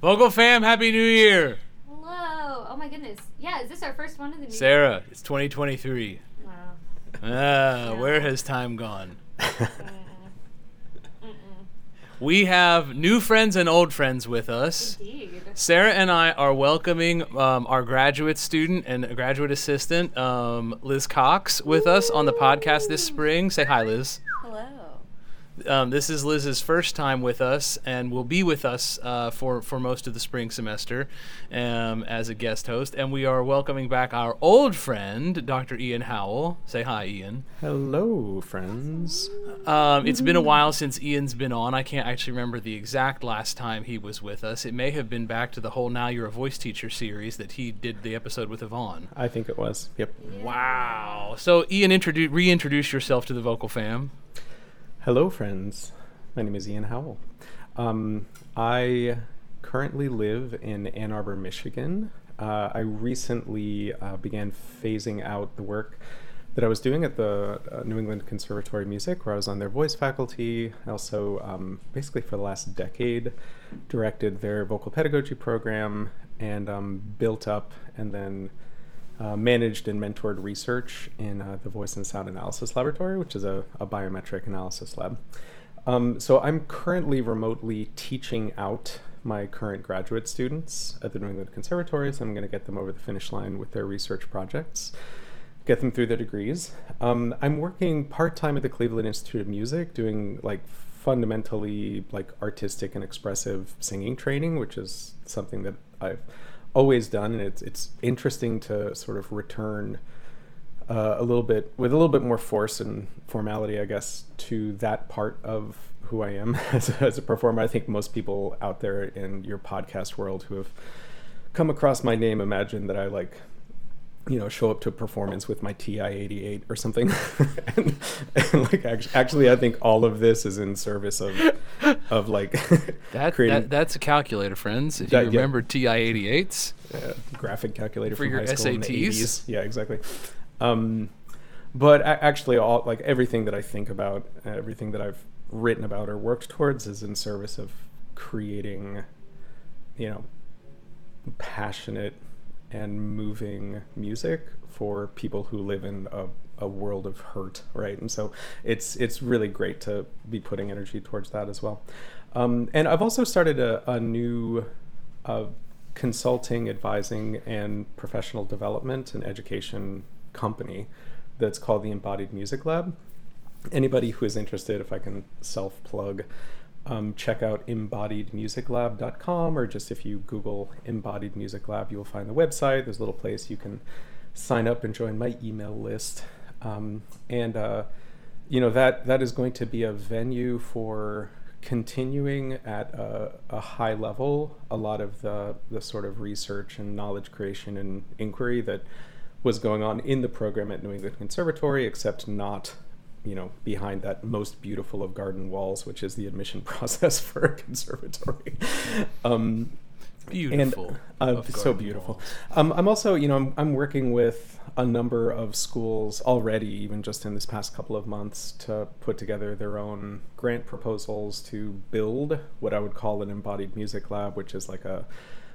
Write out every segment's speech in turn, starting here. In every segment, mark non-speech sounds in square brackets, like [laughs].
Vocal fam, happy new year. Hello. Oh my goodness. Yeah, is this our first one of the new Sarah, it's 2023. Wow. Ah, where has time gone? [laughs] We have new friends and old friends with us. Indeed. Sarah and I are welcoming um, our graduate student and graduate assistant, um, Liz Cox, with us on the podcast this spring. Say hi, Liz. Hello. Um, this is Liz's first time with us and will be with us uh, for, for most of the spring semester um, as a guest host. And we are welcoming back our old friend, Dr. Ian Howell. Say hi, Ian. Hello, friends. Um, it's been a while since Ian's been on. I can't actually remember the exact last time he was with us. It may have been back to the whole Now You're a Voice Teacher series that he did the episode with Yvonne. I think it was. Yep. Wow. So, Ian, introduce, reintroduce yourself to the vocal fam. Hello, friends. My name is Ian Howell. Um, I currently live in Ann Arbor, Michigan. Uh, I recently uh, began phasing out the work that I was doing at the uh, New England Conservatory of Music, where I was on their voice faculty. I also, um, basically, for the last decade, directed their vocal pedagogy program and um, built up and then uh, managed and mentored research in uh, the Voice and Sound Analysis Laboratory, which is a, a biometric analysis lab. Um, so I'm currently remotely teaching out my current graduate students at the New England Conservatory, so I'm going to get them over the finish line with their research projects, get them through their degrees. Um, I'm working part time at the Cleveland Institute of Music, doing like fundamentally like artistic and expressive singing training, which is something that I've always done, and it's it's interesting to sort of return uh, a little bit with a little bit more force and formality, I guess, to that part of who I am [laughs] as a, as a performer. I think most people out there in your podcast world who have come across my name imagine that I like you know show up to a performance with my TI-88 or something [laughs] and, and like actually, actually I think all of this is in service of of like [laughs] That, creating that that's a calculator, friends. If That- you yeah. remember TI-88s. uh, graphic calculator For from your high school in the SATs? 80s. Yeah, exactly. Um, but a- actually, all like everything that I think about, everything that I've written about or worked towards, is in service of creating, you know, passionate and moving music for people who live in a, a world of hurt, right? And so it's it's really great to be putting energy towards that as well. Um, and I've also started a, a new uh, consulting, advising, and professional development and education company that's called the Embodied Music Lab. Anybody who is interested, if I can self plug, um, check out embodiedmusiclab.com or just if you Google Embodied Music Lab, you'll find the website. There's a little place you can sign up and join my email list. Um, and, uh, you know, that, that is going to be a venue for continuing at a, a high level a lot of the, the sort of research and knowledge creation and inquiry that was going on in the program at New England Conservatory, except not, you know, behind that most beautiful of garden walls, which is the admission [laughs] process for a conservatory. Um, Beautiful. and uh, so beautiful. Um, I'm also, you know, I'm, I'm working with a number of schools already, even just in this past couple of months, to put together their own grant proposals to build what I would call an embodied music lab, which is like a,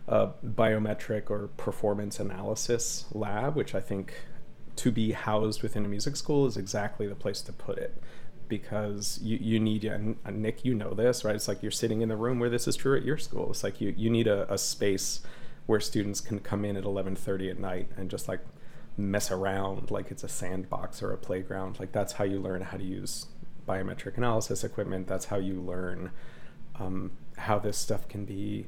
a biometric or performance analysis lab, which I think to be housed within a music school is exactly the place to put it. Because you, you need and nick you know this right? It's like you're sitting in the room where this is true at your school. It's like you, you need a, a space where students can come in at 11.30 at night and just like mess around like it's a sandbox or a playground. Like that's how you learn how to use biometric analysis equipment. That's how you learn um, how this stuff can be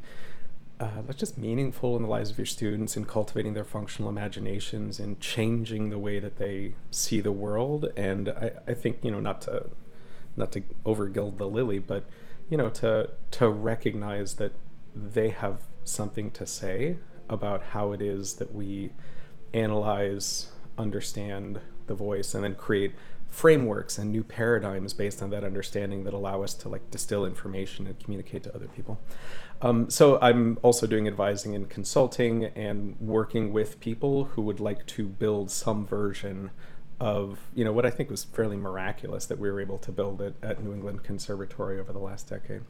uh, that's just meaningful in the lives of your students in cultivating their functional imaginations and changing the way that they see the world. And I, I think you know not to not to overgild the lily, but you know to to recognize that they have something to say about how it is that we analyze, understand the voice, and then create frameworks and new paradigms based on that understanding that allow us to like distill information and communicate to other people. Um, so I'm also doing advising and consulting and working with people who would like to build some version of you know what I think was fairly miraculous that we were able to build it at New England Conservatory over the last decade.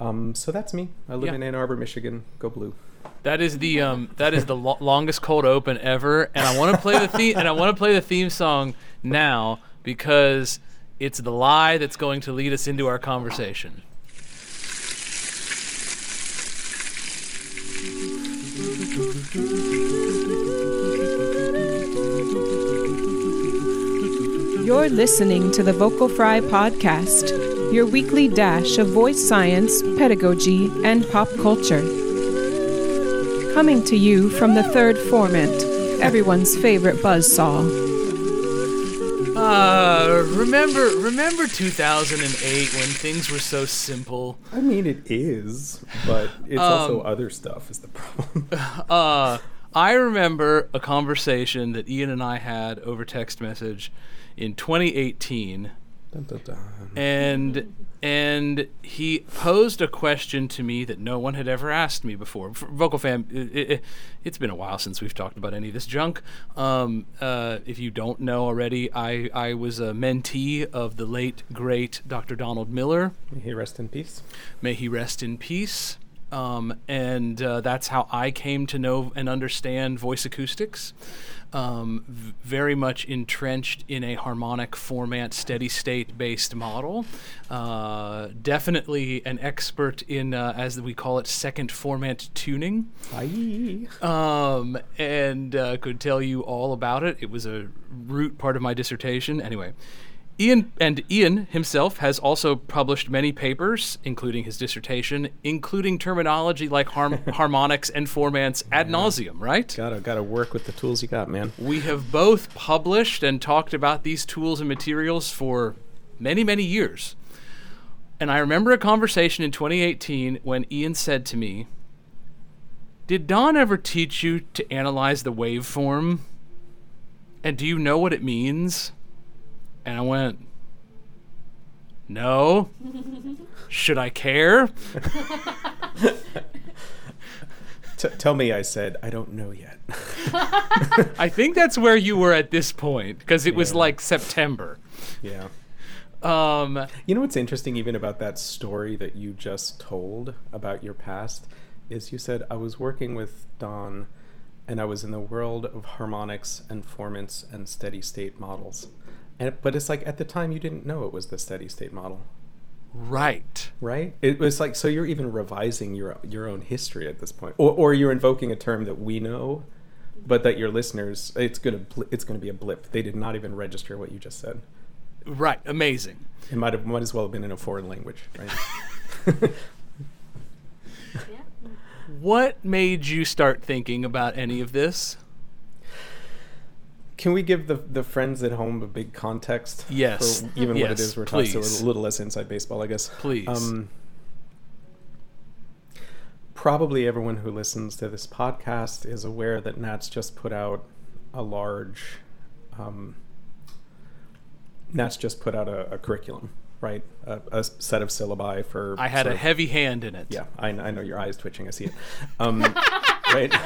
Um, so that's me. I live Yeah. in Ann Arbor, Michigan. Go blue. That is the um, that is the lo- longest cold open ever, and I want to play the theme and I want to play the theme song now because it's the lie that's going to lead us into our conversation. You're listening to the Vocal Fry Podcast, your weekly dash of voice science, pedagogy, and pop culture. Coming to you from the third formant, everyone's favorite buzzsaw. Uh, remember remember 2008 when things were so simple. I mean, it is, but it's Um, also other stuff is the problem. [laughs] Uh, I remember a conversation that Ian and I had over text message in 2018. Dun, dun, dun. and and he posed a question to me that no one had ever asked me before. For Vocal Fam, it, it, it's been a while since we've talked about any of this junk. Um, uh, if you don't know already, I, I was a mentee of the late great Dr. Donald Miller. May he rest in peace. May he rest in peace. Um, and uh, that's how I came to know and understand voice acoustics. Um, v- very much entrenched in a harmonic formant, steady state based model. Uh, definitely an expert in, uh, as we call it, second formant tuning Aye. um, and uh, could tell you all about it. It was a root part of my dissertation. Anyway, Ian and Ian himself has also published many papers, including his dissertation, including terminology like harm- [laughs] harmonics and formants ad nauseum. Right? Gotta gotta work with the tools you got, man. We have both published and talked about these tools and materials for many, many years. And I remember a conversation in 2018 when Ian said to me, Did Don ever teach you to analyze the waveform? And do you know what it means? And I went, No. [laughs] Should I care? [laughs] T- tell me, I said I don't know yet. [laughs] I think that's where you were at this point because it was like September. yeah. Um, You know what's interesting, even about that story that you just told about your past, is you said I was working with Don, and I was in the world of harmonics and formants and steady state models, and but it's like at the time you didn't know it was the steady state model, right. right? It was like so you're even revising your your own history at this point, or or you're invoking a term that we know, but that your listeners it's gonna bl- it's gonna be a blip. They did not even register what you just said. Right. Amazing. It might have might as well have been in a foreign language, right? [laughs] What made you start thinking about any of this? Can we give the the friends at home a big context? Yes. For even what it is we're talking. So please. a little less inside baseball, I guess. Please. Um, probably everyone who listens to this podcast is aware that NATS just put out a large. Um, NATS just put out a, a curriculum, right? A, a set of syllabi for. I had a of- heavy hand in it. Yeah, I, I know your eyes twitching. I see it. Um, [laughs] right. [laughs]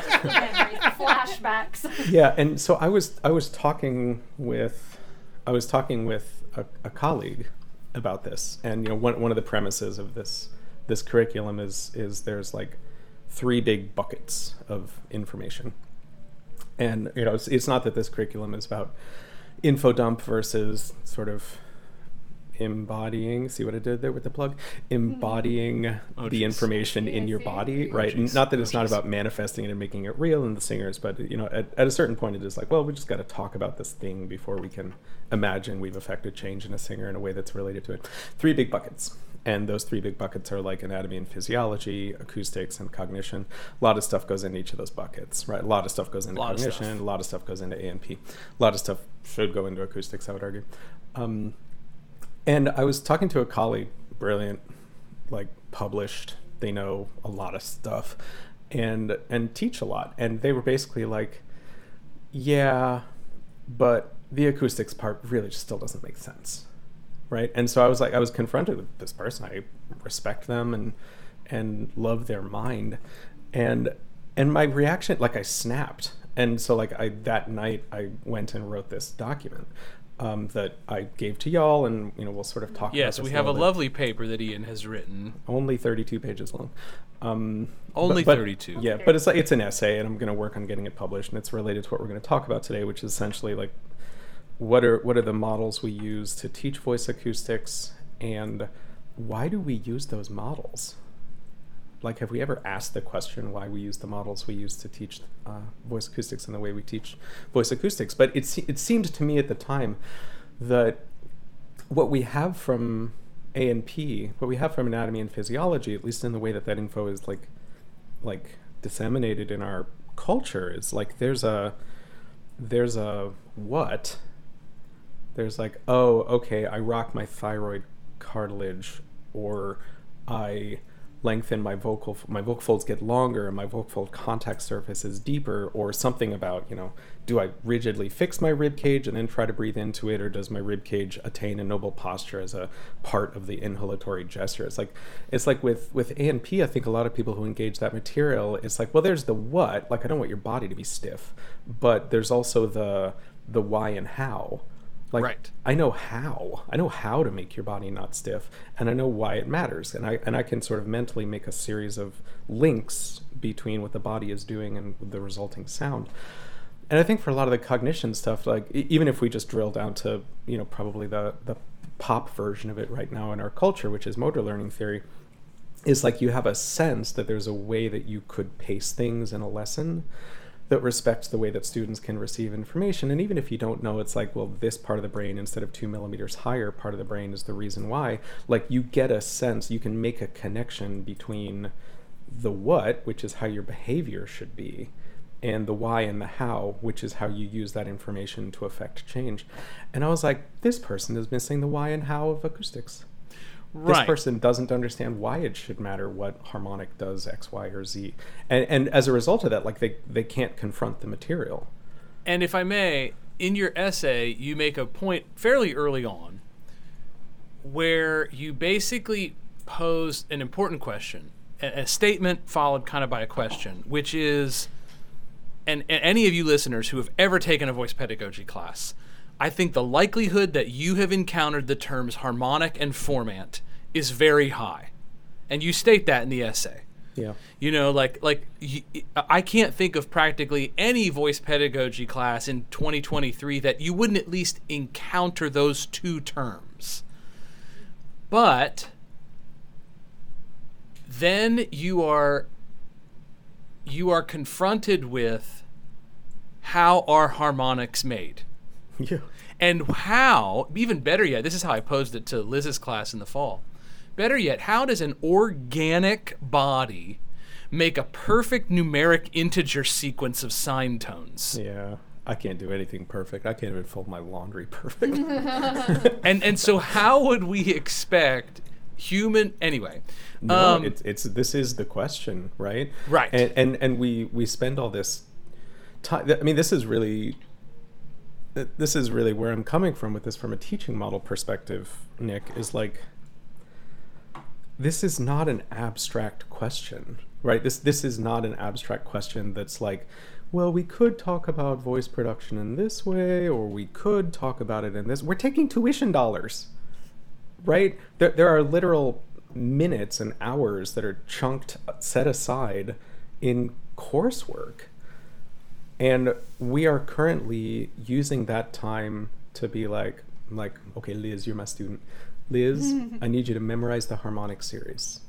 Flashbacks. yeah and so i was i was talking with i was talking with a, a colleague about this and you know one, one of the premises of this this curriculum is is there's like three big buckets of information and you know it's, it's not that this curriculum is about info dump versus sort of embodying see what i did there with the plug? Embodying Oh, the information in your body Oh, right? Jeez. not that it's Oh, not about manifesting it and making it real in the singers but you know at, at a certain point it is like well we just got to talk about this thing before we can imagine we've affected change in a singer in a way that's related to it. Three big buckets. And those three big buckets are like anatomy and physiology acoustics and cognition. A lot of stuff goes into each of those buckets right? A lot of stuff goes into Lot cognition stuff. a lot of stuff goes into amp a lot of stuff should go into acoustics i would argue. Um, and I was talking to a colleague, brilliant, like published. They know a lot of stuff, and and teach a lot. And they were basically like, yeah, but the acoustics part really just still doesn't make sense, right? And so I was like, I was confronted with this person. I respect them and and love their mind, and and my reaction, like I snapped. And so like I that night I went and wrote this document um, that I gave to y'all, and you know we'll sort of talk. Yes, we have a lovely paper that Ian has written. only 32 pages long. Um, Only but- but- 32. Yeah, but it's like it's an essay, and I'm going to work on getting it published, and it's related to what we're going to talk about today, which is essentially like what are what are the models we use to teach voice acoustics, and why do we use those models? Like, have we ever asked the question why we use the models we use to teach uh, voice acoustics in the way we teach voice acoustics? But it se- it seemed to me at the time that what we have from A and P, what we have from anatomy and physiology, at least in the way that that info is like like disseminated in our culture, is like there's a there's a what there's like oh okay I rock my thyroid cartilage or I lengthen my vocal my vocal folds get longer and my vocal fold contact surface is deeper or something about you know do I rigidly fix my rib cage and then try to breathe into it or does my rib cage attain a noble posture as a part of the inhalatory gesture? It's like it's like with with A and P I think a lot of people who engage that material it's like well there's the what like I don't want your body to be stiff but there's also the the why and how like Right. I know how. I know how to make your body not stiff, and I know why it matters. And I and I can sort of mentally make a series of links between what the body is doing and the resulting sound. And I think for a lot of the cognition stuff, like even if we just drill down to you know probably the the pop version of it right now in our culture, which is motor learning theory, is like you have a sense that there's a way that you could pace things in a lesson that respects the way that students can receive information. And even if you don't know, it's like, well, this part of the brain, instead of two millimeters higher, part of the brain is the reason why. Like you get a sense, you can make a connection between the what, which is how your behavior should be, and the why and the how, which is how you use that information to affect change. And I was like, this person is missing the why and how of acoustics this person doesn't understand why it should matter what harmonic does X, Y, or Z, and and as a result of that, like they they can't confront the material. And if I may, in your essay, you make a point fairly early on where you basically pose an important question, a, a statement followed kind of by a question, which is, and, and any of you listeners who have ever taken a voice pedagogy class, I think the likelihood that you have encountered the terms harmonic and formant is very high. And you state that in the essay. Yeah, You know, like like I can't think of practically any voice pedagogy class in 2023 that you wouldn't at least encounter those two terms. But then you are you are confronted with how are harmonics made? [laughs] yeah, And how, even better yet, this is how I posed it to Liz's class in the fall. Better yet, how does an organic body make a perfect numeric integer sequence of sine tones? yeah. I can't do anything perfect. I can't even fold my laundry [laughs] perfect. [laughs] And and so how would we expect human anyway? no, um, it's it's this is the question, right? Right. And and and we we spend all this time. I mean, this is really. This is really where I'm coming from with this from a teaching model perspective, Nick, is like this is not an abstract question, right? This this is not an abstract question that's like, well, we could talk about voice production in this way, or we could talk about it in this. We're taking tuition dollars, right? There there are literal minutes and hours that are chunked set aside in coursework. And we are currently using that time to be like, like, okay, Liz, you're my student. Liz, [laughs] I need you to memorize the harmonic series.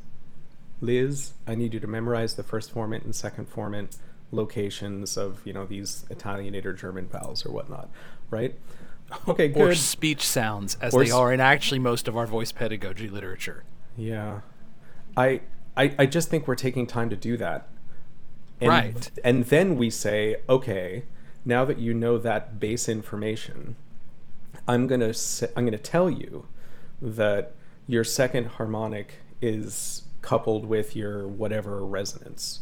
Liz, I need you to memorize the first formant and second formant locations of, you know, these Italianate or German vowels or whatnot, right? [laughs] Okay, good. or speech sounds as Or they are in actually most of our voice pedagogy literature. Yeah. I, I I just think we're taking time to do that. And, Right. And then we say, okay, now that you know that base information, I'm gonna say, I'm gonna tell you that your second harmonic is coupled with your whatever resonance.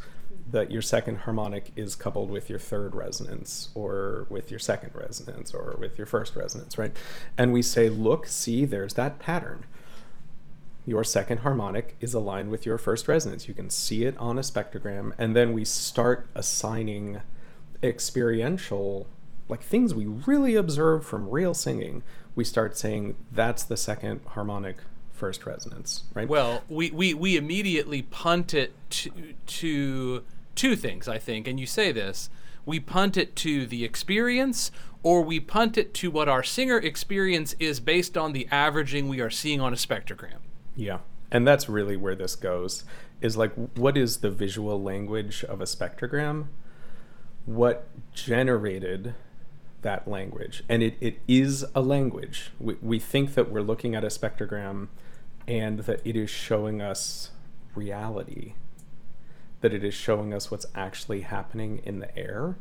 That your second harmonic is coupled with your third resonance, or with your second resonance, or with your first resonance, right? And we say, look, see, there's that pattern your second harmonic is aligned with your first resonance. You can see it on a spectrogram, and then we start assigning experiential like things we really observe from real singing, we start saying that's the second harmonic first resonance, right? Well, we, we, we immediately punt it to, to two things, I think, and you say this. We punt it to the experience, or we punt it to what our singer experience is based on the averaging we are seeing on a spectrogram. Yeah. And that's really where this goes is like, what is the visual language of a spectrogram? What generated that language? And it, it is a language. We, we think that we're looking at a spectrogram and that it is showing us reality, that it is showing us what's actually happening in the air.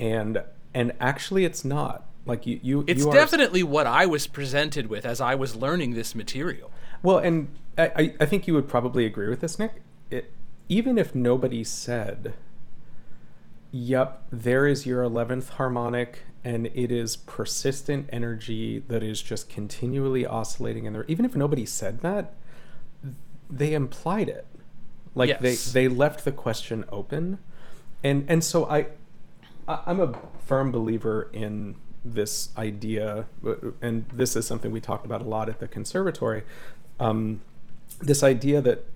And and actually it's not. Like you, you It's you are- definitely what I was presented with as I was learning this material. Well, and I, I- I think you would probably agree with this, Nick. It, even if nobody said, yep, there is your 11th harmonic and it is persistent energy that is just continually oscillating in there, even if nobody said that, they implied it. Like Yes. they, they left the question open. And, and so I, I'm a firm believer in this idea, uh, and this is something we talked about a lot at the conservatory. Um, this idea that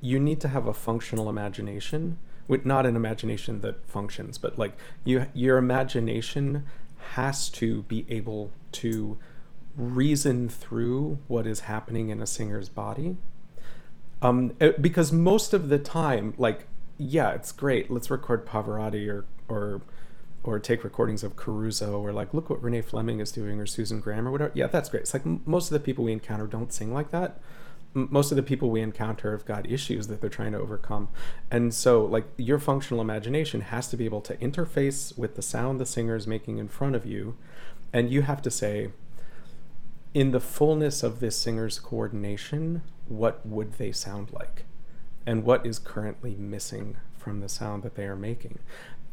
you need to have a functional imagination, not an imagination that functions, but like you, your imagination has to be able to reason through what is happening in a singer's body um, uh, because most of the time, like, yeah, it's great. Let's record Pavarotti or or or take recordings of Caruso or like, look what Renee Fleming is doing or Susan Graham or whatever. Yeah, that's great. It's like most of the people we encounter don't sing like that. Most of the people we encounter have got issues that they're trying to overcome, and so like your functional imagination has to be able to interface with the sound the singer is making in front of you, and you have to say, in the fullness of this singer's coordination, what would they sound like? And what is currently missing from the sound that they are making?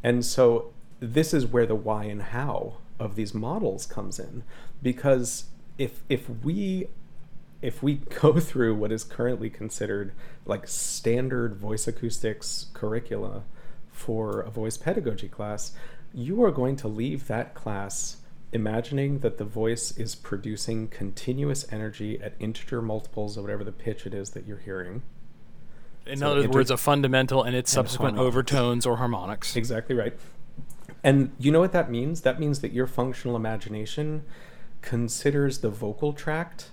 And so this is where the why and how of these models comes in. Because if if we if we [laughs] go through what is currently considered like standard voice acoustics curricula for a voice pedagogy class, you are going to leave that class imagining that the voice is producing continuous energy at integer multiples of whatever the pitch it is that you're hearing. In So other inter- words, a fundamental and its subsequent harmonics. overtones or harmonics. Exactly right. And you know what that means? That means that your functional imagination considers the vocal tract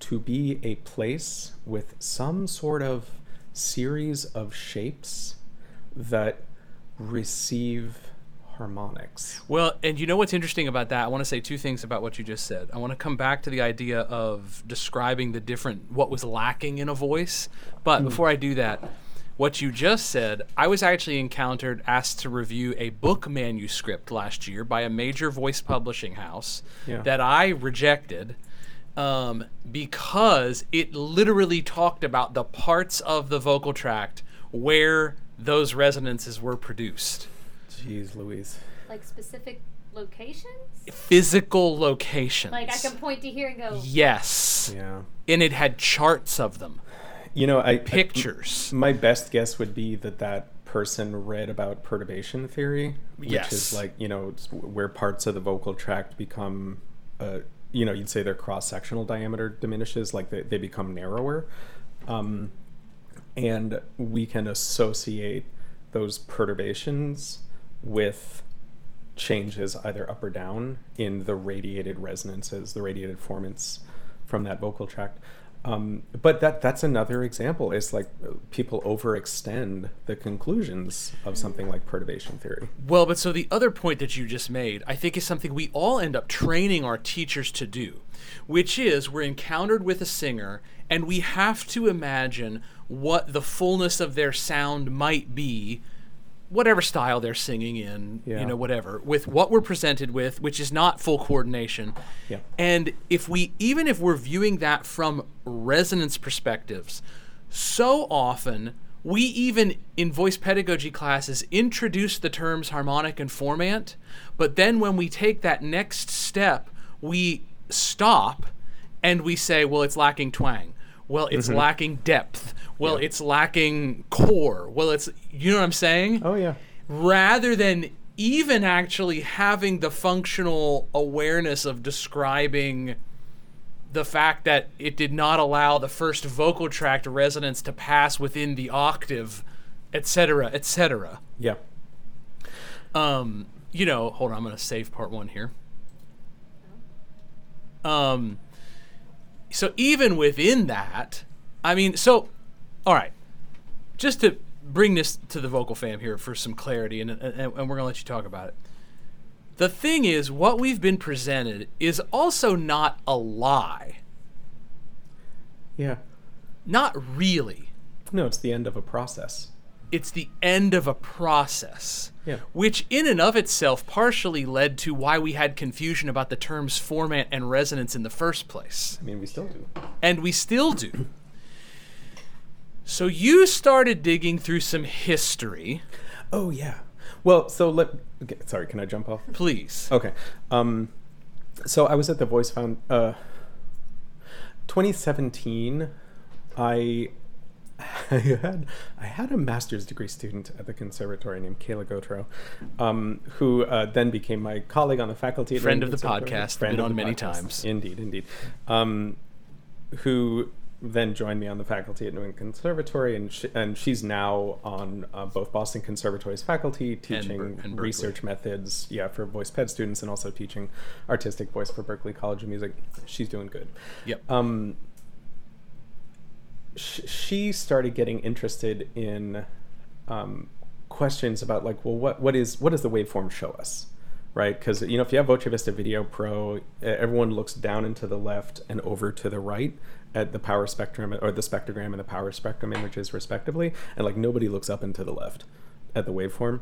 to be a place with some sort of series of shapes that receive harmonics. Well, and you know what's interesting about that? I want to say two things about what you just said. I want to come back to the idea of describing the different what was lacking in a voice. But mm. before I do that, what you just said, I was actually encountered asked to review a book manuscript last year by a major voice publishing house Yeah. that I rejected um, because it literally talked about the parts of the vocal tract where those resonances were produced. Jeez Louise. Like specific locations? physical locations. Like I can point to here and go, Yes. Yeah. And it had charts of them, You know, I I- pictures. My best guess would be that that person read about perturbation theory, which Yes. is like you know where parts of the vocal tract become, uh, you know, you'd say their cross sectional diameter diminishes, like they, they become narrower, um, and we can associate those perturbations with changes either up or down in the radiated resonances, the radiated formants from that vocal tract. Um, but that that's another example. Is like uh, people overextend the conclusions of something like perturbation theory. Well, but so the other point that you just made, I think is something we all end up training our teachers to do, which is we're encountered with a singer and we have to imagine what the fullness of their sound might be whatever style they're singing in, Yeah. you know, whatever, with what we're presented with, which is not full coordination. Yeah. And if we, even if we're viewing that from resonance perspectives, so often we even in voice pedagogy classes introduce the terms harmonic and formant, but then when we take that next step, we stop and we say, well, it's lacking twang. Well, it's lacking depth. Well, Yeah. it's lacking core. Well, it's, you know what I'm saying? Oh yeah, rather than even actually having the functional awareness of describing the fact that it did not allow the first vocal tract resonance to pass within the octave, etc., etc. Yeah. Um, you know, hold on, I'm gonna save part one here. Um, so even within that, I mean, so, all right, just to bring this to the vocal fam here for some clarity, and, and, and we're gonna let you talk about it. The thing is, what we've been presented is also not a lie. Yeah. Not really. No, it's the end of a process. It's the end of a process. Yeah. Which, in and of itself, partially led to why we had confusion about the terms formant and resonance in the first place. I mean, we still do. And we still do. So you started digging through some history. Oh yeah. Well, so let. Okay, sorry, can I jump off? Please. Okay. Um, so I was at the Voice Found. Uh, 2017, I. [laughs] I had I had a master's degree student at the conservatory named Kayla Gautereaux, um, who uh, then became my colleague on the faculty. At Friend of the podcast, Friend been on many podcast. times. Indeed, indeed. Um, who then joined me on the faculty at New England Conservatory, and sh- and she's now on uh, both Boston Conservatory's faculty, teaching Ber- and research methods, yeah, for voice ped students, and also teaching artistic voice for Berklee College of Music. She's doing good. Yep. Um, sh- she started getting interested in um, questions about like, well, what what is what does the waveform show us? Right, because you know if you have VoceVista Video Pro, everyone looks down and to the left and over to the right at the power spectrum or the spectrogram and the power spectrum images respectively, and like nobody looks up and to the left at the waveform.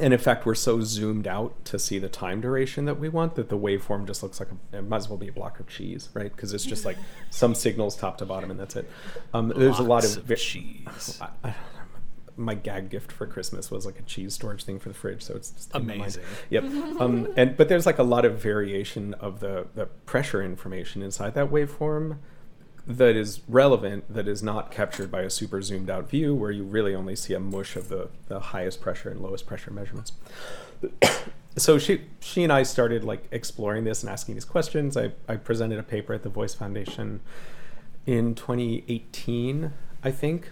And in fact, we're so zoomed out to see the time duration that we want that the waveform just looks like a, it might as well be a block of cheese, right? Because it's just like some signals top to bottom and that's it. Um, there's a lot of, of cheese. I, I. My gag gift for Christmas was like a cheese storage thing for the fridge, so it's just in my mind. Amazing. Yep. [laughs] Um, and but there's like a lot of variation of the the pressure information inside that waveform that is relevant that is not captured by a super zoomed out view where you really only see a mush of the, the highest pressure and lowest pressure measurements. [coughs] So she she and i started like exploring this and asking these questions. I, I presented a paper at the voice foundation in 2018 i think.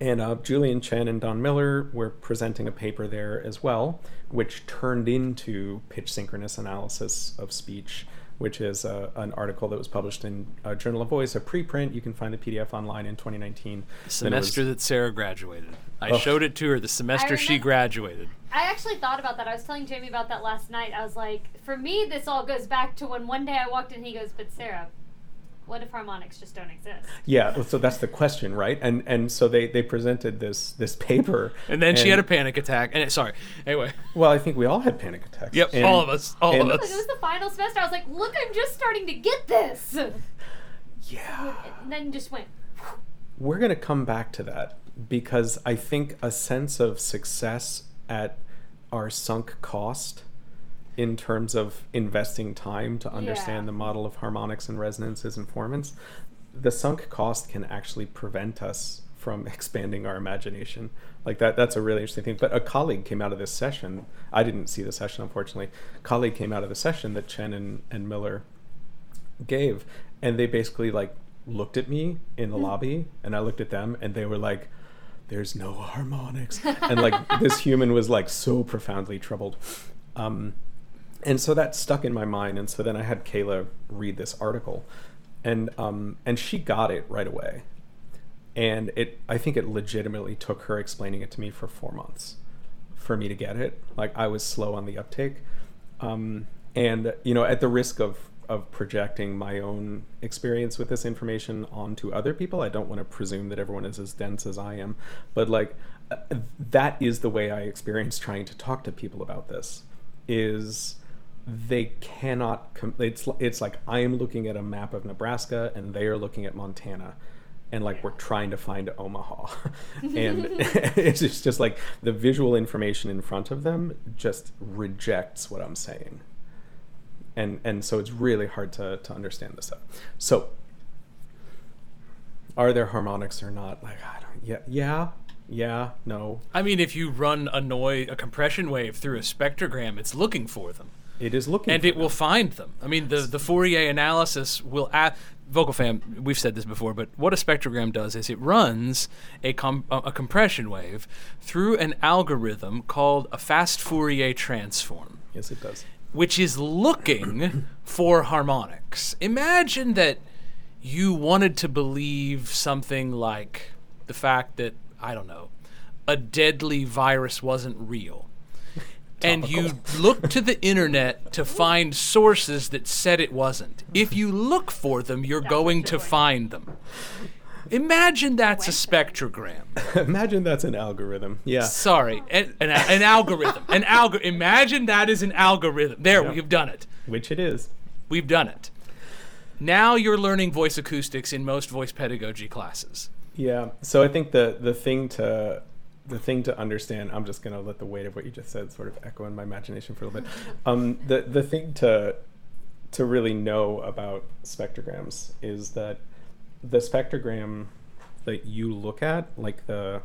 And uh, Julian Chen and Don Miller were presenting a paper there as well, which turned into pitch synchronous analysis of speech, which is uh, an article that was published in uh, Journal of Voice, a preprint. You can find the PDF online in 2019. The Then it was- semester that Sarah graduated. I Oh. showed it to her the semester she graduated. I actually thought about that. I was telling Jamie about that last night. I was like, for me, this all goes back to when one day I walked in. He goes, "But Sarah, what if harmonics just don't exist?" yeah, so that's the question, right? And and so they they presented this this paper, And then she had a panic attack. And it, sorry. Anyway. Well, I think we all had panic attacks. Yep. And- all of us. All and- of Like, it was the final semester. I was like, "Look, I'm just starting to get this." Yeah. And then just went. we're going to come back to that because I think a sense of success at our sunk cost in terms of investing time to understand Yeah. the model of harmonics and resonances and formants, the sunk cost can actually prevent us from [laughs] expanding our imagination. Like that that's a really interesting thing. But a colleague came out of this session. I didn't see the session unfortunately. A colleague came out of the session that Chen and, and Miller gave and they basically like looked at me in the lobby and i looked at them and they were like there's no harmonics and like this human was like so profoundly troubled um, and so that stuck in my mind and so then i had kayla read this article and um, and she got it right away. And it i think it legitimately took her explaining it to me for four months for me to get it. Like i was slow on the uptake. Um, and you know at the risk of of projecting my own experience with this information onto other people i don't want to presume that everyone is as dense as i am but like uh, that is the way i experience trying to talk to people about this is they cannot com- it's it's like i am looking at a map of nebraska and they are looking at montana and like we're trying to find omaha. [laughs] And [laughs] it's just, just like the visual information in front of them just rejects what i'm saying. And and so it's really hard to, to understand this stuff. So are there harmonics or not? Like i don't yeah yeah Yeah, no. I mean, if you run a noise, a compression wave through a spectrogram, it's looking for them, It is looking and it will find them. I mean, the the Fourier analysis will. A- Vocal fam, we've said this before, but what a spectrogram does is it runs a, com- a a compression wave through an algorithm called a fast Fourier transform. Yes, it does. which is looking [coughs] for harmonics. Imagine that you wanted to believe something like the fact that, I don't know, a deadly virus wasn't real. And you look to the internet to find sources that said it wasn't. If you look for them, you're That's going to find them. Imagine that's a spectrogram. [laughs] Imagine that's an algorithm. Yeah. Sorry, an, an, an algorithm. An algor- Imagine that is an algorithm. There, Yeah. we've done it. Which it is. We've done it. Now you're learning voice acoustics in most voice pedagogy classes. Yeah. So I think the the thing to the thing to understand, I'm just gonna let the weight of what you just said sort of echo in my imagination for a little bit. Um, the the thing to to really know about spectrograms is that the spectrogram that you look at, like the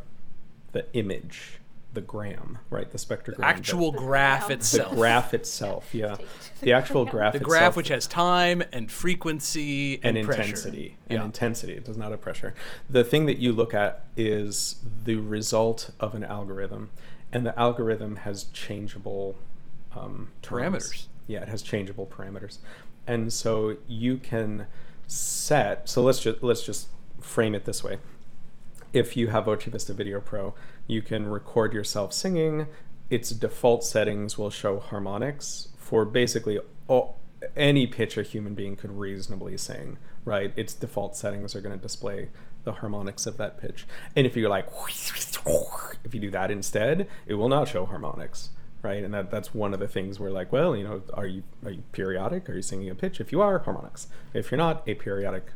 the image, the gram, right? The spectrogram, the- Actual The graph graph. the, itself. graph itself, yeah, Take the actual graph, the itself graph which has time and frequency and, and pressure. intensity and Yeah. intensity it does not have pressure the thing that you look at is the result of an algorithm and the algorithm has changeable um. Parameters. yeah it has changeable parameters and so you can set so let's just let's just frame it this way if you have VoceVista Video Pro, you can record yourself singing. Its default settings will show harmonics for basically all, any pitch a human being could reasonably sing, right? Its default settings are going to display the harmonics of that pitch. And if you're like, if you do that instead, it will not show harmonics, right? And that, that's one of the things where like, well, you know, are you are you periodic? Are you singing a pitch? If you are, harmonics. If you're not, a periodic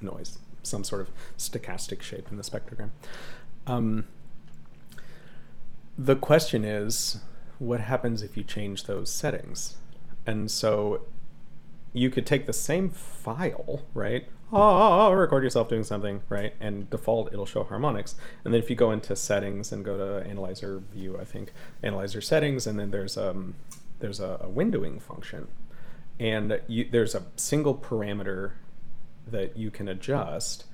noise, some sort of stochastic shape in the spectrogram. Um, the question is, what happens if you change those settings? And so you could take the same file, right? Oh, record yourself doing something, right? And default, it'll show harmonics. And then if you go into settings and go to analyzer view, I think analyzer settings, and then there's um there's a, a windowing function, and you, there's a single parameter that you can adjust,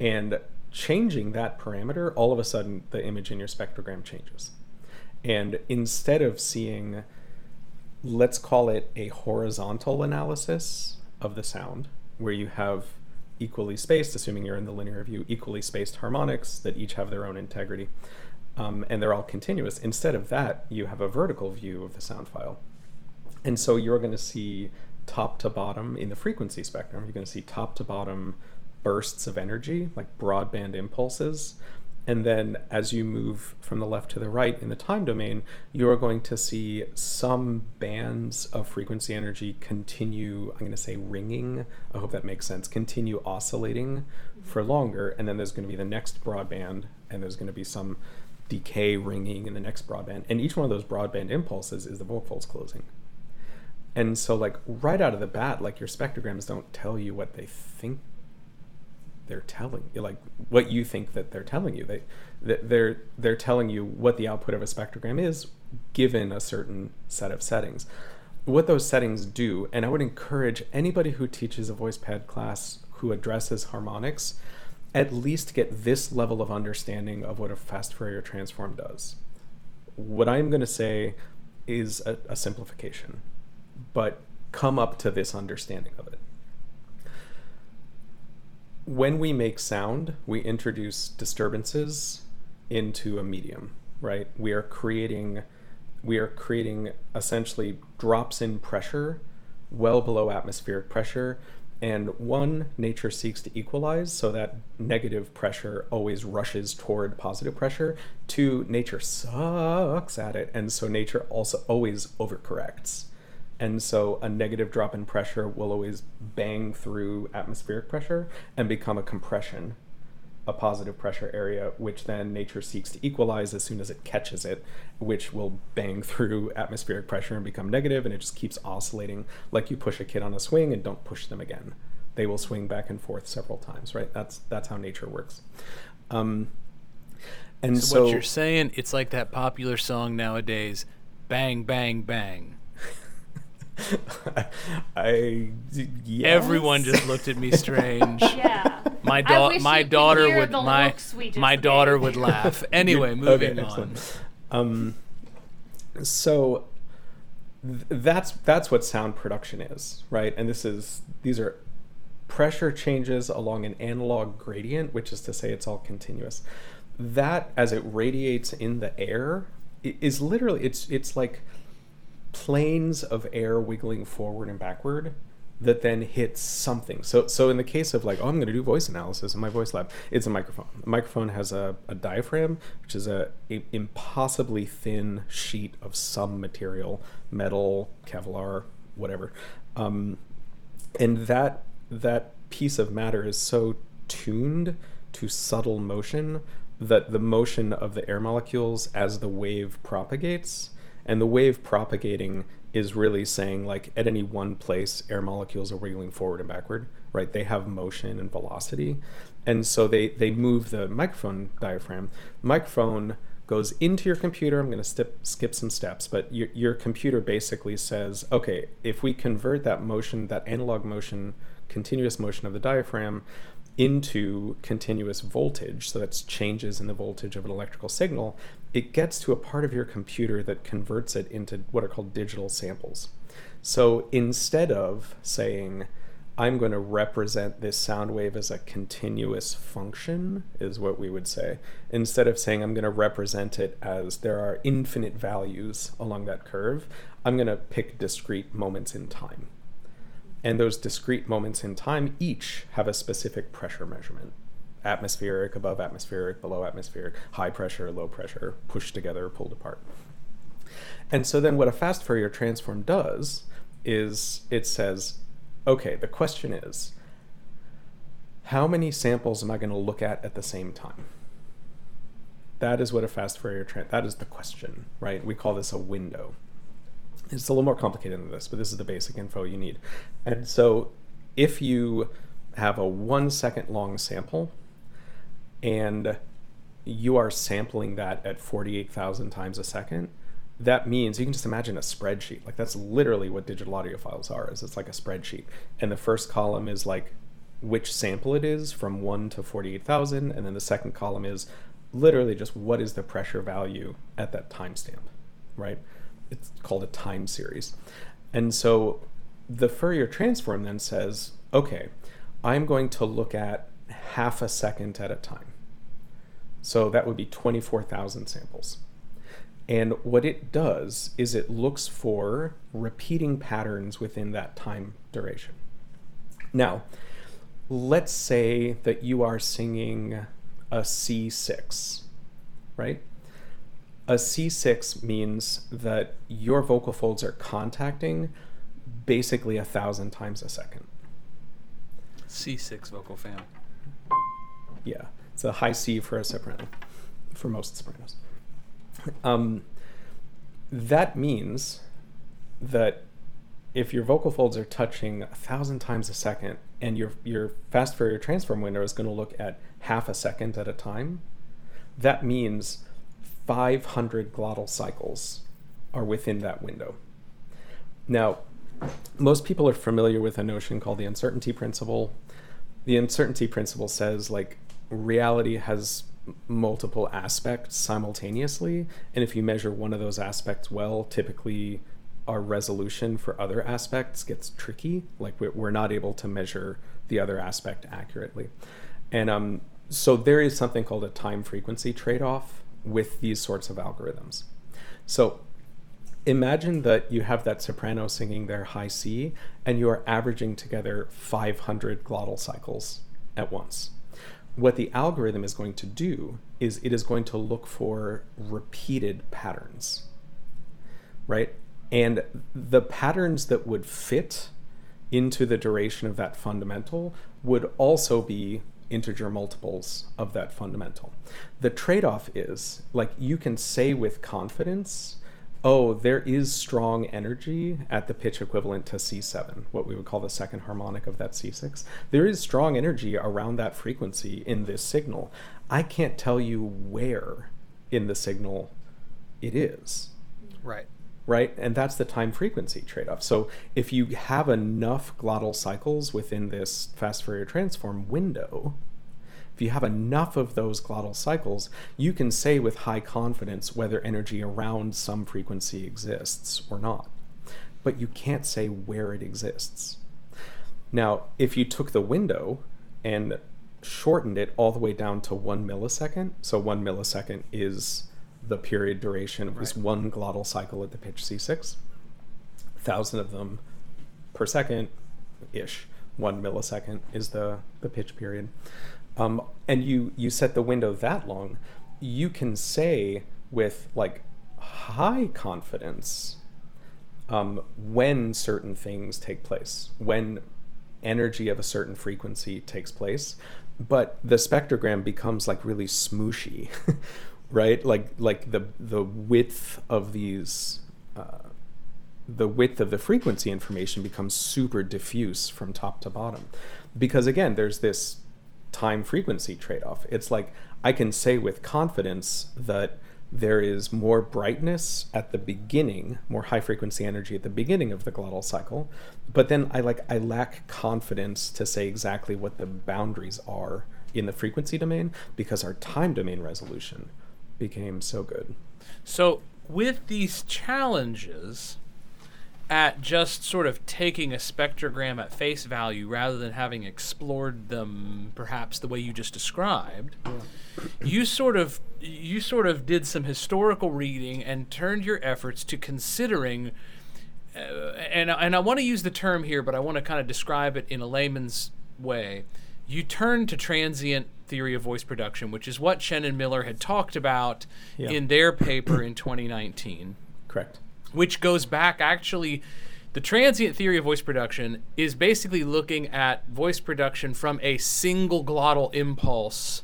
and changing that parameter, all of a sudden the image in your spectrogram changes. And instead of seeing let's call it a horizontal analysis of the sound, where you have equally spaced, assuming you're in the linear view, equally spaced harmonics that each have their own integrity, um, and they're all continuous. Instead of that, you have a vertical view of the sound file. And so you're going to see top to bottom in the frequency spectrum, you're going to see top to bottom bursts of energy, like broadband impulses. And then as you move from the left to the right in the time domain, you are going to see some bands of frequency energy continue, I'm going to say ringing. I hope that makes sense. Continue oscillating for longer. And then there's going to be the next broadband, and there's going to be some decay ringing in the next broadband. And each one of those broadband impulses is the vocal folds closing. And so, like, right out of the bat, like, your spectrograms don't tell you what they think they're telling you like what you think that they're telling you. They they're they're telling you what the output of a spectrogram is given a certain set of settings. What those settings do and i would encourage anybody who teaches a voice ped class who addresses harmonics at least get this level of understanding of what a fast fourier transform does. What i'm going to say is a, a simplification but come up to this understanding of it when we make sound, we introduce disturbances into a medium, right? We are creating we are creating essentially drops in pressure well below atmospheric pressure and one nature seeks to equalize so that negative pressure always rushes toward positive pressure two nature sucks at it and so nature also always overcorrects and so a negative drop in pressure will always bang through atmospheric pressure and become a compression, a positive pressure area, which then nature seeks to equalize as soon as it catches it, which will bang through atmospheric pressure and become negative, and it just keeps oscillating like you push a kid on a swing and don't push them again. They will swing back and forth several times, right? That's that's how nature works. Um, And So, so, what you're saying, it's like that popular song nowadays, "Bang Bang Bang." [laughs] I yes. Everyone just looked at me strange. [laughs] Yeah. My I daughter, my daughter would the my looks my daughter would laugh. [laughs] Anyway, moving okay, on. Um, so th- that's that's what sound production is, right? And this is these are pressure changes along an analog gradient, which is to say it's all continuous. That as it radiates in the air is literally it's it's like planes of air wiggling forward and backward that then hits something. So so in the case of like, oh, I'm going to do voice analysis in my voice lab, it's a microphone. A microphone has a, a diaphragm, which is a, a impossibly thin sheet of some material, metal, Kevlar, whatever. Um, and that that piece of matter is so tuned to subtle motion that the motion of the air molecules as the wave propagates and the wave propagating is really saying like at any one place air molecules are wiggling forward and backward right? They have motion and velocity. And so they they move the microphone diaphragm. Microphone goes into your computer. I'm going to step, skip some steps but your, your computer basically says okay if we convert that motion that analog motion continuous motion of the diaphragm into continuous voltage, so that's changes in the voltage of an electrical signal, it gets to a part of your computer that converts it into what are called digital samples. So instead of saying, I'm going to represent this sound wave as a continuous function, is what we would say. Instead of saying I'm going to represent it as there are infinite values along that curve, I'm going to pick discrete moments in time. And those discrete moments in time each have a specific pressure measurement atmospheric, above atmospheric, below atmospheric, high pressure, low pressure, pushed together, pulled apart. And so then what a fast Fourier transform does is it says, okay, the question is, how many samples am I going to look at at the same time? That is what a fast Fourier transform, that is the question, right? We call this a window. It's a little more complicated than this, but this is the basic info you need. And so if you have a one second long sample and you are sampling that at 48,000 times a second, that means you can just imagine a spreadsheet. Like that's literally what digital audio files are. Is it's like a spreadsheet, and the first column is like which sample it is from one to 48,000, and then the second column is literally just what is the pressure value at that timestamp, right? It's called a time series, and so the Fourier transform then says, okay, I'm going to look at half a second at a time. So that would be 24,000 samples. And what it does is it looks for repeating patterns within that time duration. Now, let's say that you are singing a C6, right? A C6 means that your vocal folds are contacting basically a thousand times a second. C6 vocal fam. Yeah, it's a high C for a soprano, for most sopranos. Um, that means that if your vocal folds are touching a thousand times a second and your your fast Fourier transform window is going to look at half a second at a time, that means 500 glottal cycles are within that window. Now, most people are familiar with a notion called the uncertainty principle. The uncertainty principle says like reality has multiple aspects simultaneously, and if you measure one of those aspects well, typically our resolution for other aspects gets tricky. Like we're, not able to measure the other aspect accurately. And um, so there is something called a time frequency trade off with these sorts of algorithms. So imagine that you have that soprano singing their high C and you are averaging together 500 glottal cycles at once. What the algorithm is going to do is it is going to look for repeated patterns, right? And the patterns that would fit into the duration of that fundamental would also be integer multiples of that fundamental. The trade off is like you can say with confidence oh, there is strong energy at the pitch equivalent to C7, what we would call the second harmonic of that C6. There is strong energy around that frequency in this signal. I can't tell you where in the signal it is, Right. right? And that's the time frequency trade off. So if you have enough glottal cycles within this fast Fourier transform window, if you have enough of those glottal cycles, you can say with high confidence whether energy around some frequency exists or not. But you can't say where it exists. Now, if you took the window and shortened it all the way down to one millisecond, so one millisecond is the period duration of this one glottal cycle at the pitch C6, thousand of them per second ish. One millisecond is the, the pitch period. Um, and you, you set the window that long, you can say with like high confidence um, when certain things take place, when energy of a certain frequency takes place. But the spectrogram becomes like really smooshy, [laughs] right? Like like the the width of these uh, the width of the frequency information becomes super diffuse from top to bottom because again there's this time frequency trade off it's like i can say with confidence that there is more brightness at the beginning more high frequency energy at the beginning of the glottal cycle but then i like i lack confidence to say exactly what the boundaries are in the frequency domain because our time domain resolution became so good. So, with these challenges at just sort of taking a spectrogram at face value rather than having explored them perhaps the way you just described, you sort of you sort of did some historical reading and turned your efforts to considering uh, and and I want to use the term here, but I want to kind of describe it in a layman's way. You turn to transient theory of voice production, which is what and Miller had talked about Yeah. in their paper in 2019, correct which goes back actually. The transient theory of voice production is basically looking at voice production from a single glottal impulse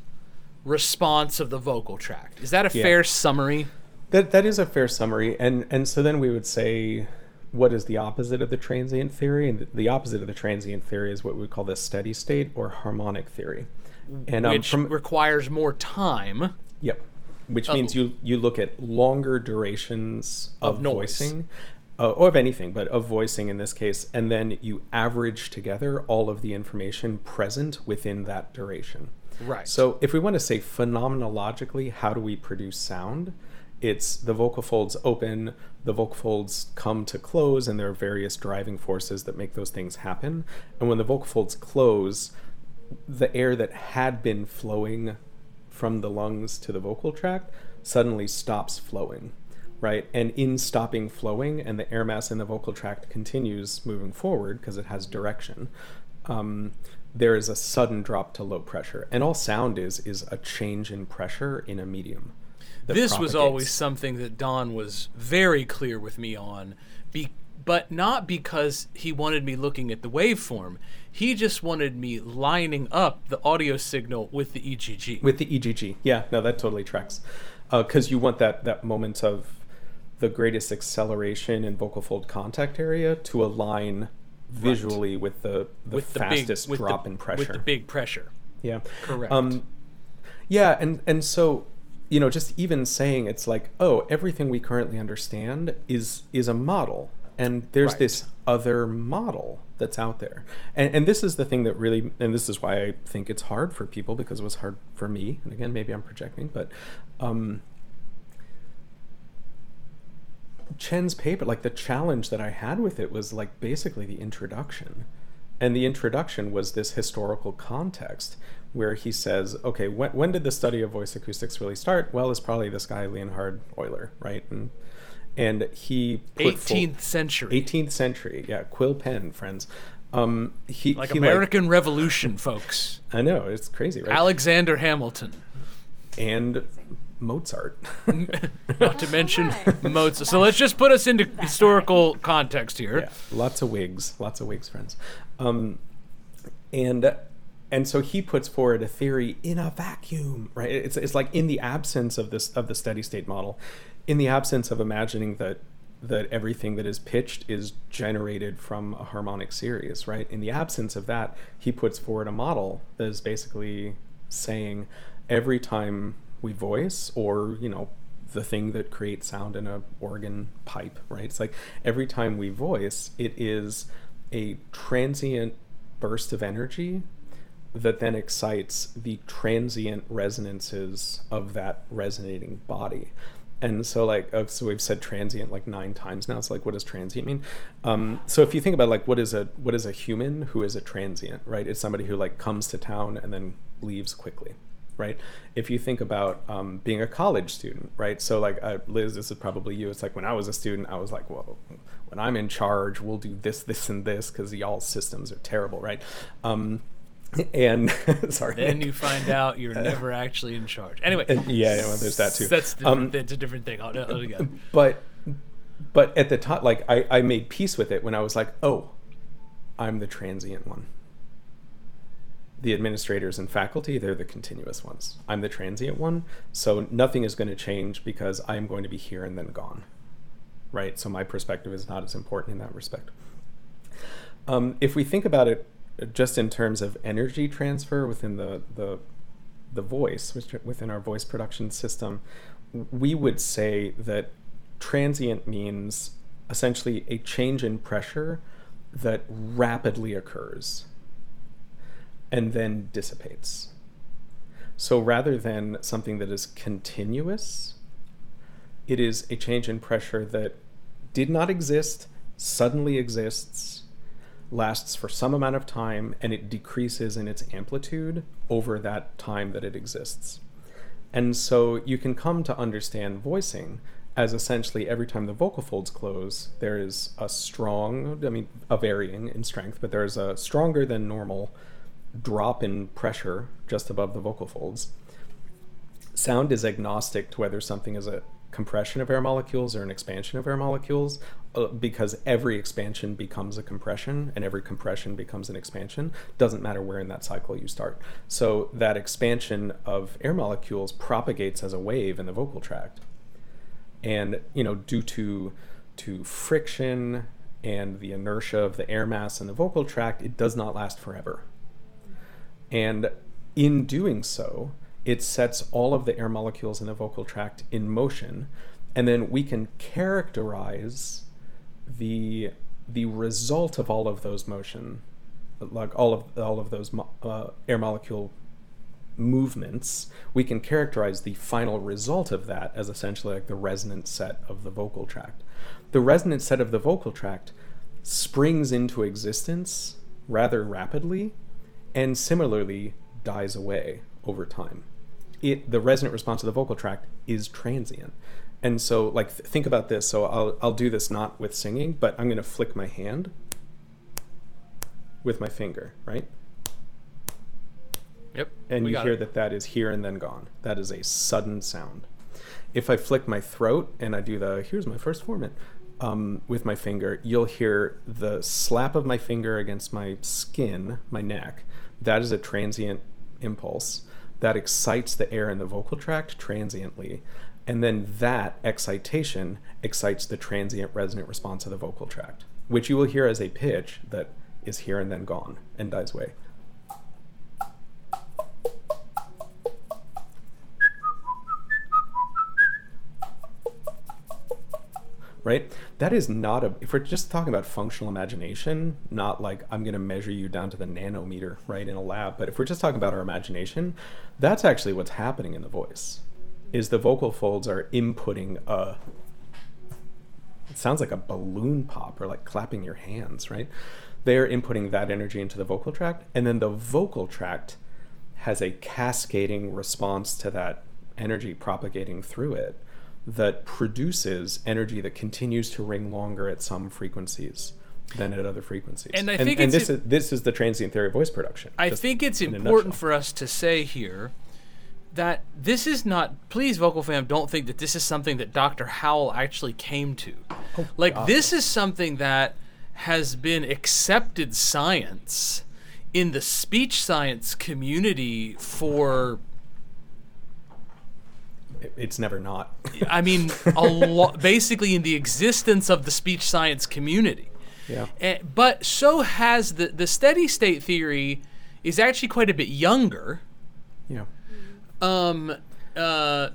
response of the vocal tract. Is that a Yeah. fair summary? That that is a fair summary, and and so then we would say, what is the opposite of the transient theory? And the, opposite of the transient theory is what we call the steady state or harmonic theory. And um, which from requires more time. yep, which Oh. means you you look at longer durations Of of, noise. voicing. Uh, or of anything, but of voicing in this case, and then you average together all of the information present within that duration. Right. So if we want to say phenomenologically, how do we produce sound? It's the vocal folds open, the vocal folds come to close, and there are various driving forces that make those things happen. And when the vocal folds close, the air that had been flowing from the lungs to the vocal tract suddenly stops flowing, right? And in stopping flowing, and the air mass in the vocal tract continues moving forward because it has direction, um, there is a sudden drop to low pressure. And all sound is is a change in pressure in a medium. this was always something that Don was very clear with me on, be, but not because he wanted me looking at the waveform. He just wanted me lining up the audio signal with the EGG. with the EGG. Yeah, no, that totally tracks. Because you want that that moment of the greatest acceleration in vocal fold contact area to align visually with the the with the fastest big drop the, in pressure. With the big pressure. Yeah. Correct. Um, yeah, and and so you know, just even saying it's like, oh, everything we currently understand is is a model, and there's Right. this other model that's out there, and and this is the thing that really, and this is why I think it's hard for people because it was hard for me, and again, maybe I'm projecting, but. Um, Chen's paper, like the challenge that I had with it was like basically the introduction. And the introduction was this historical context where he says, okay, when, when did the study of voice acoustics really start? Well, it's probably this guy, Leonhard Euler, right? And, and he put full- 18th century. 18th century, yeah, quill pen, friends. Um, he, like he, American Revolution, folks. I know, it's crazy, right? Alexander Hamilton. and Mozart. [laughs] Not to mention. Mozart. So let's just put us into historical context here. Yeah, lots of wigs, lots of wigs, friends. Um, and and so he puts forward a theory in a vacuum, right? It's, it's like in the absence of this of the steady state model, in the absence of imagining that that everything that is pitched is generated from a harmonic series, right? In the absence of that, he puts forward a model that is basically saying every time we voice or, you know, the thing that creates sound in a organ pipe, right? It's like every time we voice, it is a transient burst of energy that then excites the transient resonances of that resonating body and so like uh, so we've said transient like nine times now. It's like what does transient mean? Um, so if you think about like what is a what is a human who is a transient right? It's somebody who like comes to town and then leaves quickly right? If you think about um, being a college student right? So like uh, liz this is probably you. It's like when i was a student i was like well when i'm in charge we'll do this this and this because y'all systems are terrible right? Um, [laughs] and [laughs] sorry. Then you find out you're never actually in charge. Anyway, and, yeah, well, there's that too. That's um, that's a different thing altogether. [laughs] But but at the top, like I, I made peace with it when I was like, oh, I'm the transient one. The administrators and faculty, they're the continuous ones. I'm the transient one, so nothing is going to change because I'm going to be here and then gone. Right? So my perspective is not as important in that respect. Um, if we think about it just in terms of energy transfer within the the the voice within our voice production system, we would say that transient means essentially a change in pressure that rapidly occurs and then dissipates. So rather than something that is continuous, it is a change in pressure that did not exist, suddenly exists, lasts for some amount of time and it decreases in its amplitude over that time that it exists. And so you can come to understand voicing as essentially every time the vocal folds close, there is a strong, I mean, a varying in strength, but there's a stronger than normal drop in pressure just above the vocal folds. Sound is agnostic to whether something is a compression of air molecules or an expansion of air molecules uh, because every expansion becomes a compression and every compression becomes an expansion doesn't matter where in that cycle you start. So that expansion of air molecules propagates as a wave in the vocal tract. And you know due to to friction and the inertia of the air mass in the vocal tract it does not last forever. And in doing so it sets all of the air molecules in the vocal tract in motion, and then we can characterize the the result of all of those motion, like all of all of those uh, air molecule movements, we can characterize the final result of that as essentially like the resonant set of the vocal tract. The resonant set of the vocal tract springs into existence rather rapidly and similarly dies away over time it the resonant response of the vocal tract is transient. And so like th- think about this. So I'll I'll do this not with singing, but I'm going to flick my hand with my finger, right? Yep. And you hear it. that that is here and then gone. That is a sudden sound. If I flick my throat and I do the here's my first formant um, with my finger, you'll hear the slap of my finger against my skin, my neck. That is a transient impulse that excites the air in the vocal tract transiently. And then that excitation excites the transient resonant response of the vocal tract, which you will hear as a pitch that is here and then gone and dies away. Right? That is not a, if we're just talking about functional imagination, not like I'm going to measure you down to the nanometer, right, in a lab, but if we're just talking about our imagination, that's actually what's happening in the voice. Is the vocal folds are inputting a, it sounds like a balloon pop or like clapping your hands, right? They're inputting that energy into the vocal tract, and then the vocal tract has a cascading response to that energy propagating through it that produces energy that continues to ring longer at some frequencies than at other frequencies. And I think and, this is this is the transient theory of voice production. I think it's important for us to say here that this is not please vocal fam don't think that this is something that Dr. Howell actually came to. Oh, like God. this is something that has been accepted science in the speech science community for It's never not. I mean, a [laughs] lot, basically in the existence of the speech science community. yeah. Eh, but so has the the steady state theory is actually quite a bit younger. Yeah. Um, uh,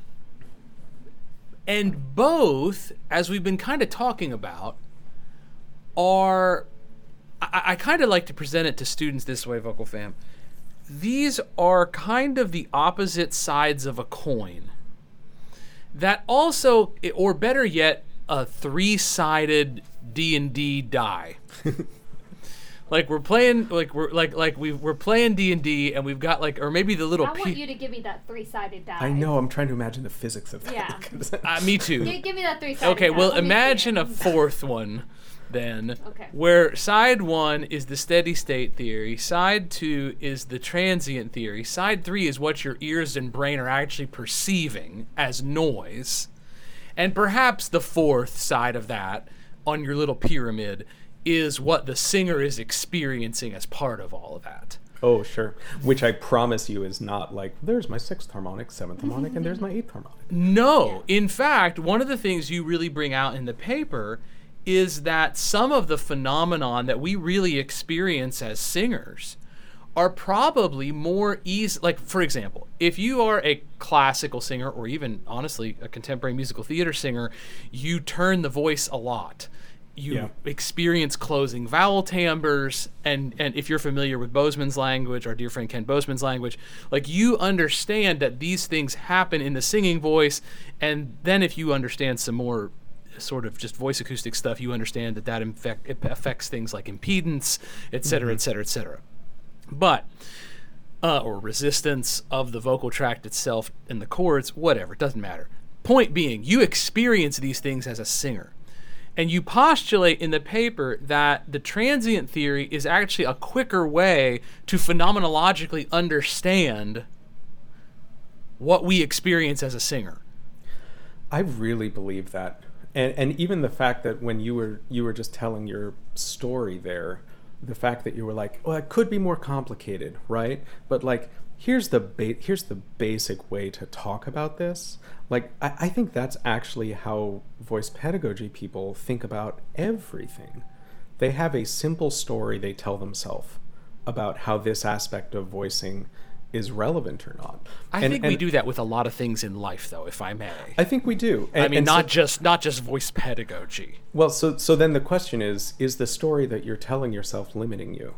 and both, as we've been kind of talking about, are I, I kind of like to present it to students this way, Vocal Fam. These are kind of the opposite sides of a coin. That also, or better yet, a three-sided D and D die. [laughs] like we're playing, like we're like like we we're playing D and D, and we've got like, or maybe the little. I want pe- you to give me that three-sided die. I know. I'm trying to imagine the physics of that. Yeah. Uh, me too. Gi- give me that three-sided. Okay, die. well, Let imagine a fourth one then. Okay. Where side one is the steady state theory, side two is the transient theory, side three is what your ears and brain are actually perceiving as noise. And perhaps the fourth side of that on your little pyramid is what the singer is experiencing as part of all of that. oh, sure. Which I promise you is not like, there's my sixth harmonic, seventh harmonic, and there's my eighth harmonic. No. In fact, one of the things you really bring out in the paper is that some of the phenomenon that we really experience as singers are probably more easy like for example if you are a classical singer or even honestly a contemporary musical theater singer you turn the voice a lot you Yeah. experience closing vowel timbres and and if you're familiar with Bozeman's language our dear friend Ken Bozeman's language like you understand that these things happen in the singing voice and then if you understand some more sort of just voice acoustic stuff you understand that that infect, it affects things like impedance et cetera et cetera et cetera but uh, or resistance of the vocal tract itself and the cords, whatever, it doesn't matter. Point being, you experience these things as a singer. And you postulate in the paper that the transient theory is actually a quicker way to phenomenologically understand what we experience as a singer. I really believe that, and and even the fact that when you were you were just telling your story there, the fact that you were like, well, it could be more complicated, right? But like, here's the ba- here's the basic way to talk about this. Like, I, I think that's actually how voice pedagogy people think about everything. They have a simple story they tell themselves about how this aspect of voicing is relevant or not. I And- think we do that with a lot of things in life, though, if I may. I think we do. I And- mean, and so- not just not just voice pedagogy. Well, so so then the question is: Is the story that you're telling yourself limiting you?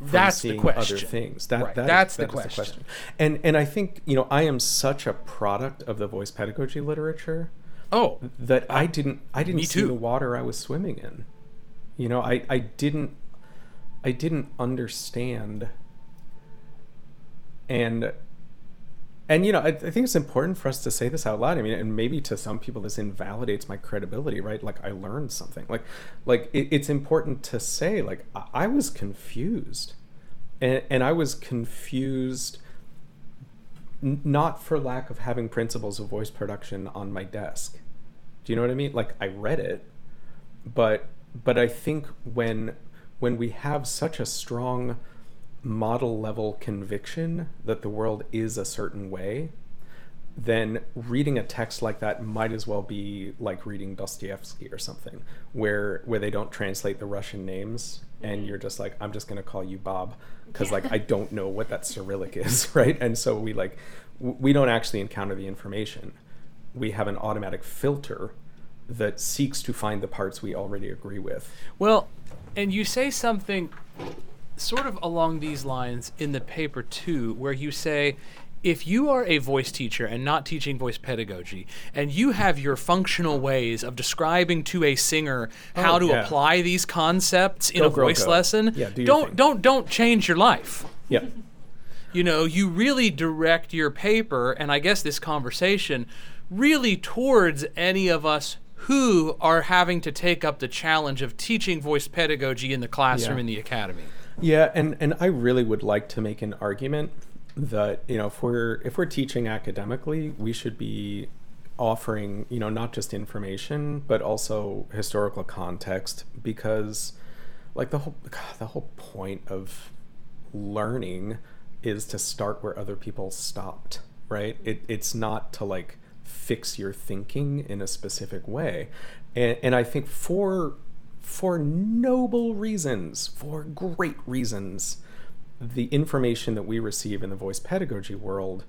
That's the question. Other things. That, Right, that that's the that is question. And and I think you know I am such a product of the voice pedagogy literature Oh, that I didn't I didn't see too. the water I was swimming in. You know, I I didn't I didn't understand. And and you know, I, I think it's important for us to say this out loud. I mean, and maybe to some people this invalidates my credibility, right? Like I learned something. Like like it, it's important to say like I, I was confused, and and I was confused n- not for lack of having principles of voice production on my desk. Do you know what I mean? Like I read it, but but I think when when we have such a strong model level conviction that the world is a certain way, then reading a text like that might as well be like reading Dostoevsky or something, where where they don't translate the Russian names and mm-hmm. you're just like, I'm just gonna call you Bob because like I don't know what that Cyrillic is, [laughs] right? And so we like w- we don't actually encounter the information. We have an automatic filter that seeks to find the parts we already agree with. Well, and you say something sort of along these lines in the paper too, where you say, if you are a voice teacher and not teaching voice pedagogy, and you have your functional ways of describing to a singer oh, how Oh, to yeah. apply these concepts in Go, a girl, voice go. lesson, Yeah, do your don't don't don't change your life. Yeah. You know, you really direct your paper and I guess this conversation really towards any of us who are having to take up the challenge of teaching voice pedagogy in the classroom Yeah. in the academy. Yeah, and and I really would like to make an argument that you know if we're if we're teaching academically, we should be offering you know not just information but also historical context because like the whole God, the whole point of learning is to start where other people stopped, right? It, it's not to like fix your thinking in a specific way. And, and I think for for noble reasons, for great reasons, the information that we receive in the voice pedagogy world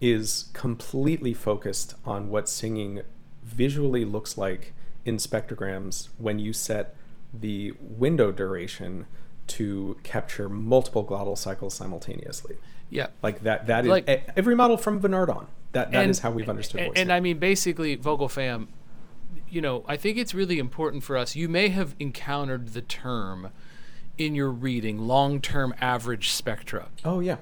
is completely focused on what singing visually looks like in spectrograms when you set the window duration to capture multiple glottal cycles simultaneously. Yeah. Like that that is Like- every model from Bernard on. That that And- is how we've understood voice. and I mean, basically, Vocal Fam, you know, I think it's really important for us. You may have encountered the term in your reading long term average spectra. oh yeah.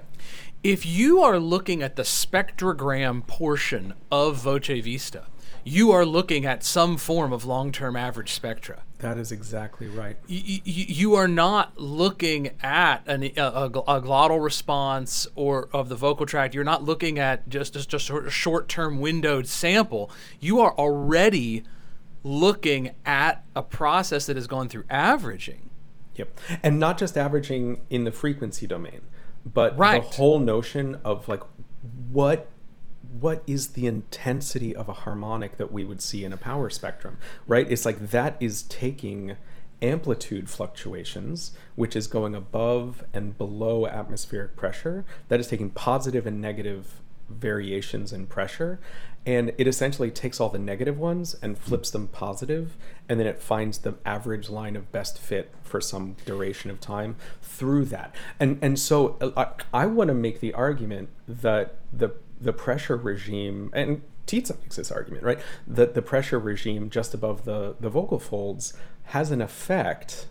If you are looking at the spectrogram portion of Voce Vista, you are looking at some form of long term average spectra. That is exactly right. y- y- you are not looking at an, a, a, a glottal response or of the vocal tract. You're not looking at just just, just a short-term windowed sample. You are already looking at a process that has gone through averaging. Yep. And not just averaging in the frequency domain, but Right. the whole notion of like what what is the intensity of a harmonic that we would see in a power spectrum, right? It's like that is taking amplitude fluctuations, which is going above and below atmospheric pressure, that is taking positive and negative variations in pressure and it essentially takes all the negative ones and flips them positive and then it finds the average line of best fit for some duration of time through that and and so uh, i, I want to make the argument that the the pressure regime and Titze makes this argument, right? That the pressure regime just above the, the vocal folds has an effect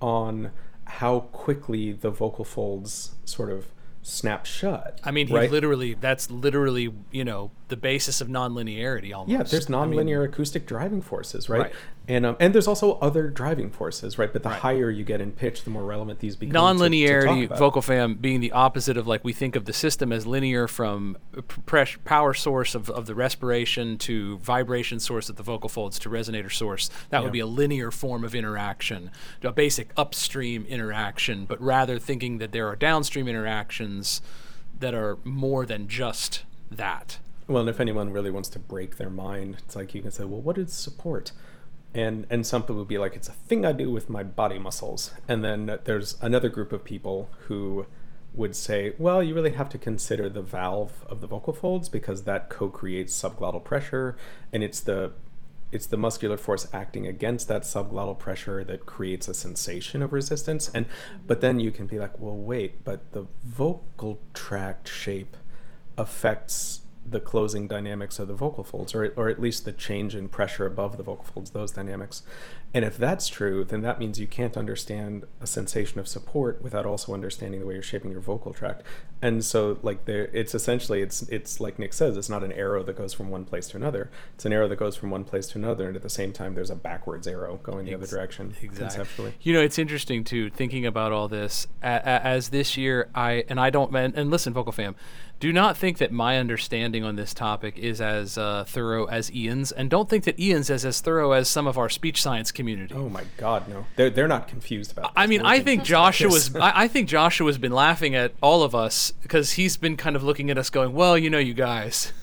on how quickly the vocal folds sort of snap shut. I mean, he right? literally that's literally you know the basis of nonlinearity almost. Yeah, there's I mean, nonlinear acoustic driving forces, right? Right. And um, and there's also other driving forces, right? But the Right. higher you get in pitch, the more relevant these become. to- to nonlinearity about. vocal fam being the opposite of like we think of the system as linear from p- press, power source of, of the respiration to vibration source of the vocal folds to resonator source that would be a linear form of interaction a basic upstream interaction but rather thinking that there are downstream interactions that are more than just that Well, and if anyone really wants to break their mind, it's like you can say, well, what is support? And and some people would be like, it's a thing I do with my body muscles. And then there's another group of people who would say, well, you really have to consider the valve of the vocal folds because that co-creates subglottal pressure, and it's the it's the muscular force acting against that subglottal pressure that creates a sensation of resistance. And but then you can be like, well, wait, but the vocal tract shape affects the closing dynamics of the vocal folds, or, or at least the change in pressure above the vocal folds, those dynamics. And if that's true, then that means you can't understand a sensation of support without also understanding the way you're shaping your vocal tract. And so, like, there, it's essentially, it's it's like Nick says, it's not an arrow that goes from one place to another. It's an arrow that goes from one place to another, and at the same time, there's a backwards arrow going the other Ex- direction conceptually. You know, it's interesting too thinking about all this as this year I and I don't and listen, vocal fam, do not think that my understanding on this topic is as uh, thorough as Ian's, and don't think that Ian's is as thorough as some of our speech science community. Oh my God, no! They're they're not confused about. I mean, I think Joshua's. I, I think Joshua's been laughing at all of us because he's been kind of looking at us, going, "Well, you know, you guys."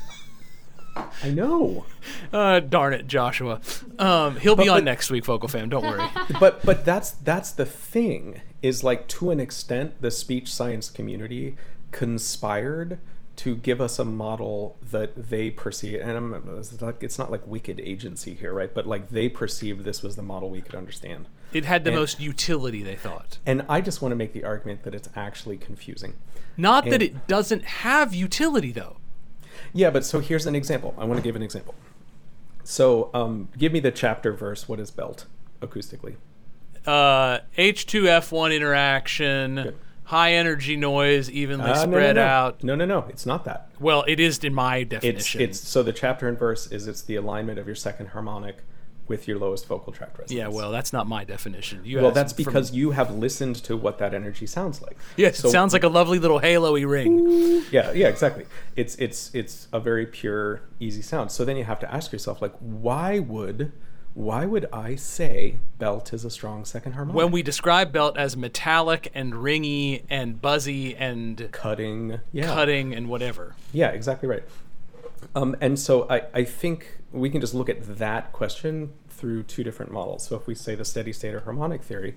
I know. [laughs] Uh, darn it, Joshua. Um, he'll be on but- next week, vocal fam. Don't worry. [laughs] but but that's that's the thing is like to an extent the speech science community conspired to give us a model that they perceive and I'm, it's, like, it's not like wicked agency here right? But like they perceived this was the model we could understand. It had the And- most utility, they thought. and i just want to make the argument that it's actually confusing. Not that it doesn't have utility, though. yeah but so here's an example. I want to give an example. So um, give me the chapter verse what is belt acoustically? Uh, H2F1 interaction, Good. High energy noise, evenly Uh, no, no, spread no. out. no no no it's not that Well, it is in my definition. it's it's so the chapter and verse is it's the alignment of your second harmonic with your lowest vocal tract resonance. yeah, well, that's not my definition. You well, that's from- because you have listened to what that energy sounds like. yes, So- it sounds like a lovely little halo-y ring. [laughs] yeah, yeah, exactly. It's it's it's a very pure, easy sound. So then you have to ask yourself, like, why would why would I say belt is a strong second harmonic? When we describe belt as metallic and ringy and buzzy and cutting, yeah, cutting and whatever. Yeah, exactly right. Um, and so I, I think we can just look at that question through two different models. So if we say the steady state or harmonic theory,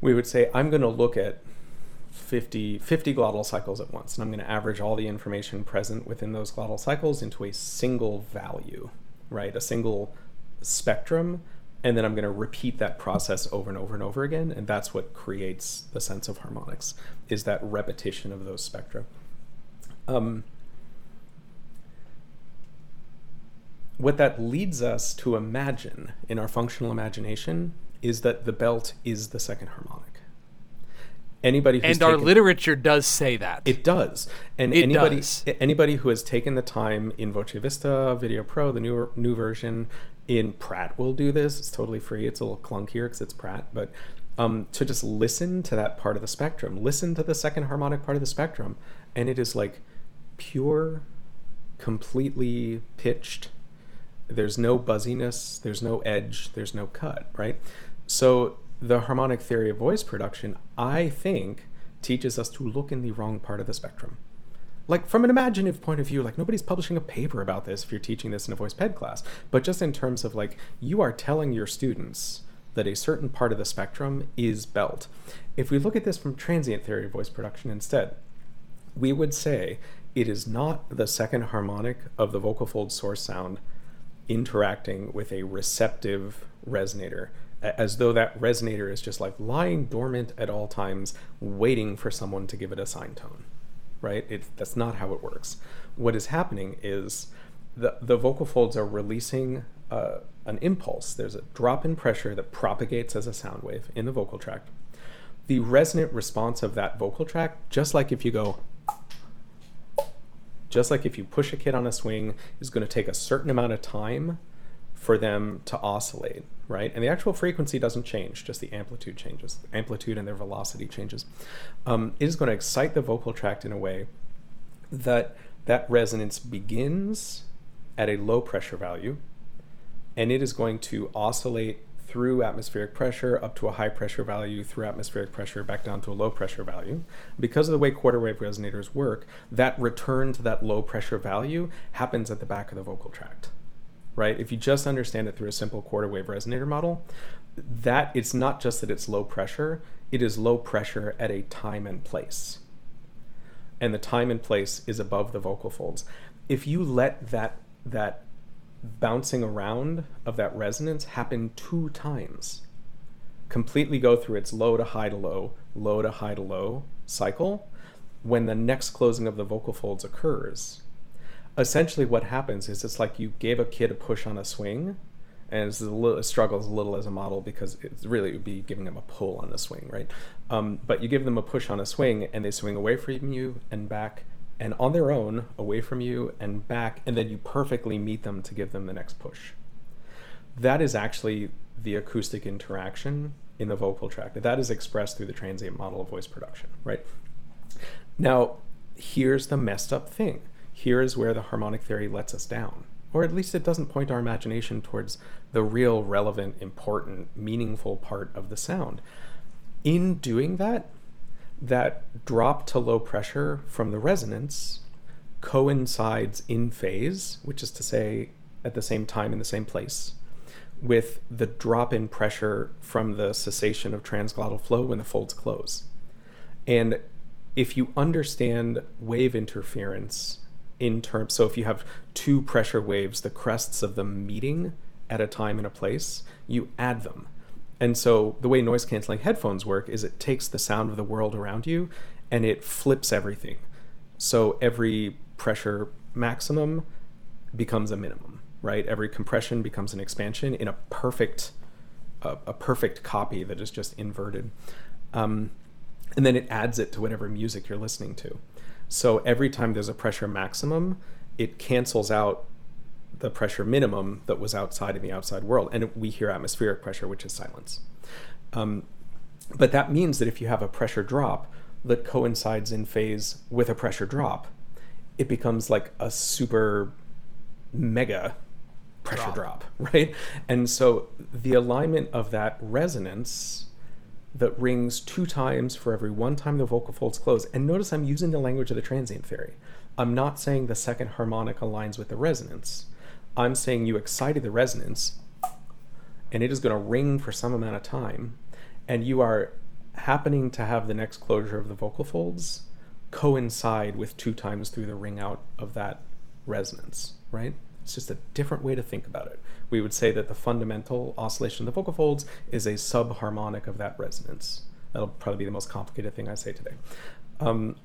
we would say I'm going to look at 50, 50 glottal cycles at once, and I'm going to average all the information present within those glottal cycles into a single value, right? A single spectrum, and then I'm going to repeat that process over and over and over again, and that's what creates the sense of harmonics, is that repetition of those spectra. Um, what that leads us to imagine in our functional imagination is that the belt is the second harmonic anybody and our literature does say that it does and it anybody does. anybody who has taken the time in VoceVista Video Pro the new new version in Praat will do this. It's totally free. It's a little clunkier because it's Praat but um, to just listen to that part of the spectrum listen to the second harmonic part of the spectrum and it is like pure completely pitched. There's no buzziness. There's no edge. There's no cut right? So the harmonic theory of voice production, I think, teaches us to look in the wrong part of the spectrum. Like, from an imaginative point of view, like, nobody's publishing a paper about this if you're teaching this in a voice ped class, but just in terms of like, you are telling your students that a certain part of the spectrum is belt. If we look at this from transient theory of voice production instead, we would say it is not the second harmonic of the vocal fold source sound interacting with a receptive resonator as though that resonator is just like lying dormant at all times, waiting for someone to give it a sine tone, right? It, that's not how it works. What is happening is the, the vocal folds are releasing uh, an impulse. There's a drop in pressure that propagates as a sound wave in the vocal tract. The resonant response of that vocal tract, just like if you go, just like if you push a kid on a swing, is going to take a certain amount of time for them to oscillate, right? And the actual frequency doesn't change, just the amplitude changes. Amplitude and their velocity changes. Um, it is going to excite the vocal tract in a way that that resonance begins at a low pressure value, and it is going to oscillate through atmospheric pressure up to a high pressure value, through atmospheric pressure back down to a low pressure value. Because of the way quarter wave resonators work, that return to that low pressure value happens at the back of the vocal tract right? If you just understand it through a simple quarter wave resonator model, that it's not just that it's low pressure, it is low pressure at a time and place. And the time and place is above the vocal folds. If you let that that bouncing around of that resonance happen two times, completely go through its low to high to low, low to high to low cycle, when the next closing of the vocal folds occurs, essentially what happens is it's like you gave a kid a push on a swing and it's a little, it struggles a little as a model because it's really it would be giving them a pull on a swing right? Um, but you give them a push on a swing and they swing away from you and back and on their own away from you and back and then you perfectly meet them to give them the next push. That is actually the acoustic interaction in the vocal tract that is expressed through the transient model of voice production right? Now here's the messed up thing here is where the harmonic theory lets us down. Or at least it doesn't point our imagination towards the real, relevant, important, meaningful part of the sound. In doing that, that drop to low pressure from the resonance coincides in phase, which is to say, at the same time in the same place, with the drop in pressure from the cessation of transglottal flow when the folds close. And if you understand wave interference in terms so if you have two pressure waves the crests of them meeting at a time and a place you add them. And so the way noise canceling headphones work is it takes the sound of the world around you and it flips everything. So every pressure maximum becomes a minimum right? Every compression becomes an expansion in a perfect a, a perfect copy that is just inverted. Um, and then it adds it to whatever music you're listening to so every time there's a pressure maximum, it cancels out the pressure minimum that was outside in the outside world. And we hear atmospheric pressure, which is silence. Um, but that means that if you have a pressure drop that coincides in phase with a pressure drop, it becomes like a super mega pressure Drop. drop, [laughs] right? And so the alignment of that resonance that rings two times for every one time the vocal folds close. And notice I'm using the language of the transient theory. I'm not saying the second harmonic aligns with the resonance. I'm saying you excited the resonance and it is going to ring for some amount of time and you are happening to have the next closure of the vocal folds coincide with two times through the ring out of that resonance, right? It's just a different way to think about it. We would say that the fundamental oscillation of the vocal folds is a subharmonic of that resonance. That'll probably be the most complicated thing I say today. Um,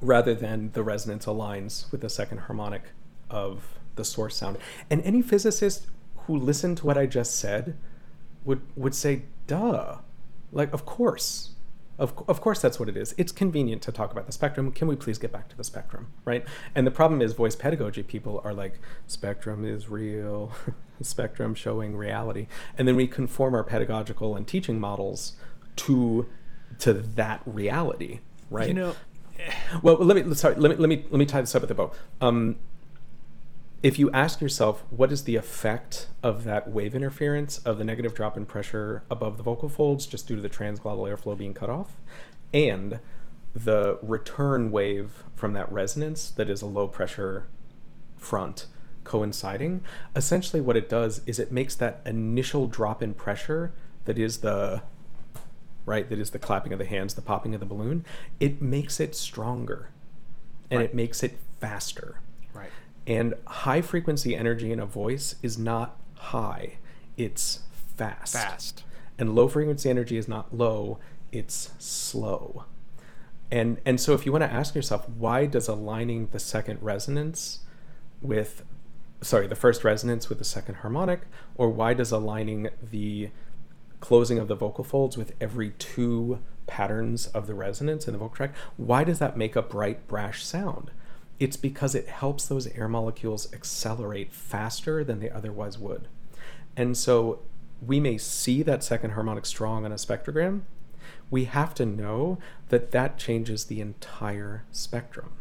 rather than the resonance aligns with the second harmonic of the source sound. And any physicist who listened to what I just said would would say, "Duh." Like, of course. Of, of course that's what it is. It's convenient to talk about the spectrum. Can we please get back to the spectrum, right? And the problem is voice pedagogy people are like spectrum is real, [laughs] spectrum showing reality. And then we conform our pedagogical and teaching models to to that reality, right? You know, Well, let me sorry. Let me let me let me tie this up with a bow. Um, if you ask yourself what is the effect of that wave interference of the negative drop in pressure above the vocal folds just due to the transglottal airflow being cut off, and the return wave from that resonance that is a low pressure front coinciding, essentially what it does is it makes that initial drop in pressure that is the right that is the clapping of the hands the popping of the balloon it makes it stronger and Right. it makes it faster. And high frequency energy in a voice is not high it's fast. Fast. and low frequency energy is not low it's slow. And and so if you want to ask yourself why does aligning the second resonance with sorry the first resonance with the second harmonic or why does aligning the closing of the vocal folds with every two patterns of the resonance in the vocal tract why does that make a bright brash sound it's because it helps those air molecules accelerate faster than they otherwise would. And so we may see that second harmonic strong on a spectrogram. We have to know that that changes the entire spectrum.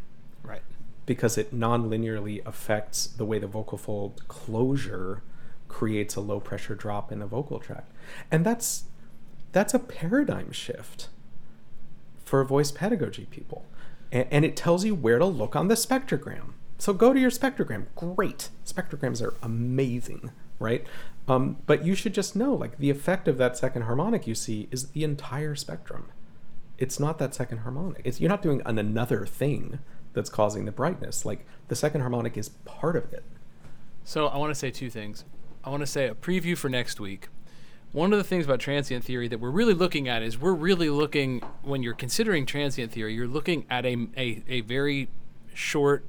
Right. because it non-linearly affects the way the vocal fold closure creates a low pressure drop in the vocal tract. And that's that's a paradigm shift for voice pedagogy people and, it tells you where to look on the spectrogram so go to your spectrogram great spectrograms are amazing right um, but you should just know like the effect of that second harmonic you see is the entire spectrum it's not that second harmonic. It's you're not doing an another thing that's causing the brightness. Like the second harmonic is part of it. So I want to say two things. I want to say a preview for next week. One of the things about transient theory that we're really looking at is we're really looking when you're considering transient theory, you're looking at a a, a very short.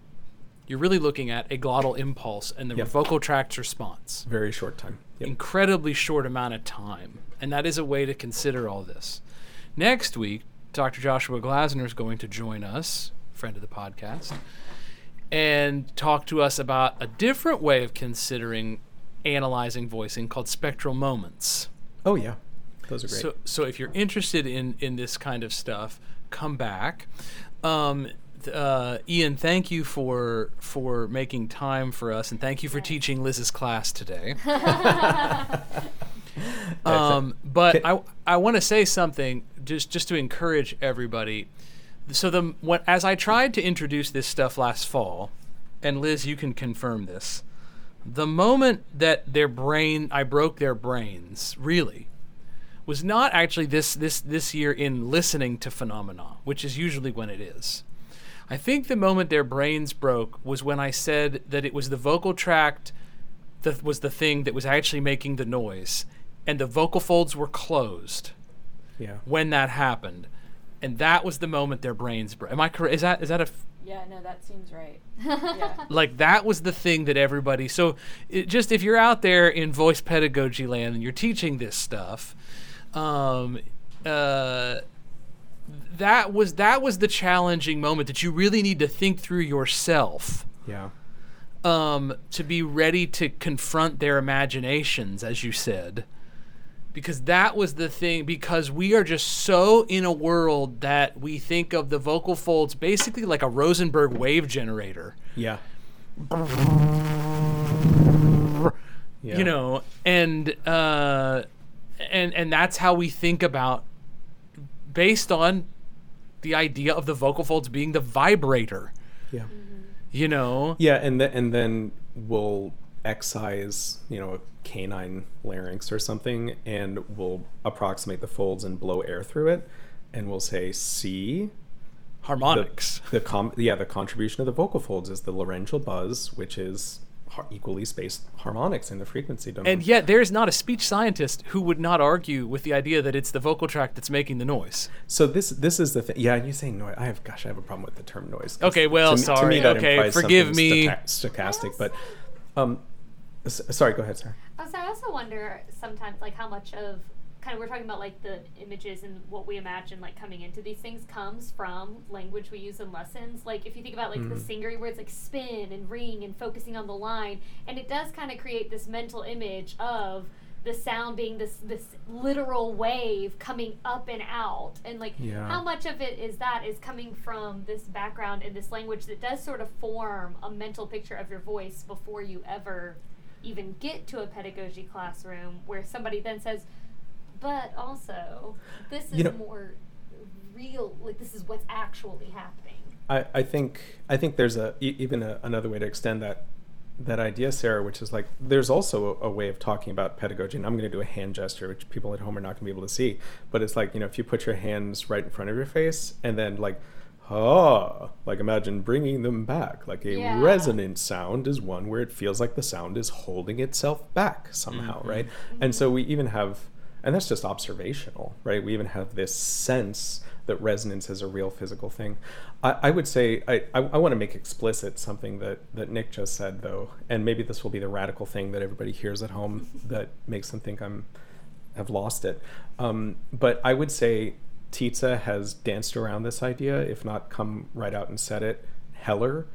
You're really looking at a glottal impulse and the Yep. vocal tract's response. Very short time. Yep. incredibly short amount of time. And that is a way to consider all this. Next week, Dr. Joshua Glasner is going to join us, friend of the podcast, and talk to us about a different way of considering analyzing voicing called spectral moments. Oh yeah, those are great. So, so if you're interested in in this kind of stuff, come back. Um, uh, Ian, thank you for for making time for us, and thank you for teaching Liz's class today. [laughs] [laughs] um, but I I want to say something just just to encourage everybody. So the when, as I tried to introduce this stuff last fall, and Liz, you can confirm this. The moment that their brain, I broke their brains, really, was not actually this this this year in listening to phenomena, which is usually when it is. I think the moment their brains broke was when I said that it was the vocal tract that was the thing that was actually making the noise, and the vocal folds were closed yeah. when that happened, and that was the moment their brains broke. Am I correct? Is that is that a f- Yeah, no, that seems right. yeah. [laughs] like that was the thing that everybody so it, just if you're out there in voice pedagogy land and you're teaching this stuff um uh that was that was the challenging moment that you really need to think through yourself Yeah. um to be ready to confront their imaginations as you said because that was the thing because we are just so in a world that we think of the vocal folds basically like a Rosenberg wave generator Yeah. Yeah. you know and uh and and that's how we think about based on the idea of the vocal folds being the vibrator Yeah. you know Yeah, and then and then we'll excise, you know, a canine larynx or something, and we'll approximate the folds and blow air through it, and we'll say, C. harmonics the com- yeah, the contribution of the vocal folds is the laryngeal buzz, which is equally spaced harmonics in the frequency domain." and yet there's not a speech scientist who would not argue with the idea that it's the vocal tract that's making the noise So this this is the thing. Yeah, you say noise. I have gosh, I have a problem with the term noise. Okay, well, to me- to sorry. me Okay, forgive me. stocha- stochastic, but um, sorry. Go ahead, sir. Also, I also wonder sometimes like how much of kind of we're talking about like the images and what we imagine like coming into these things comes from language we use in lessons. Like if you think about like the Mhm. singery words like spin and ring and focusing on the line, and it does kind of create this mental image of the sound being this this literal wave coming up and out and like Yeah. how much of it is that is coming from this background and this language that does sort of form a mental picture of your voice before you ever even get to a pedagogy classroom where somebody then says but also this is You know- more real like this is what's actually happening. I, I think I think there's a e- even a, another way to extend that that idea, Sarah, which is like there's also a, a way of talking about pedagogy, and I'm going to do a hand gesture, which people at home are not going to be able to see, but it's like you know if you put your hands right in front of your face and then like ah like imagine bringing them back. Like a Yeah. resonant sound is one where it feels like the sound is holding itself back somehow Mhm. right? And so we even have and that's just observational right? We even have this sense that resonance is a real physical thing. I, I would say i, I, I want to make explicit something that, that nick just said though and maybe this will be the radical thing that everybody hears at home that makes them think i'm have lost it. Um, but i would say Titze has danced around this idea, if not come right out and said it. Heller,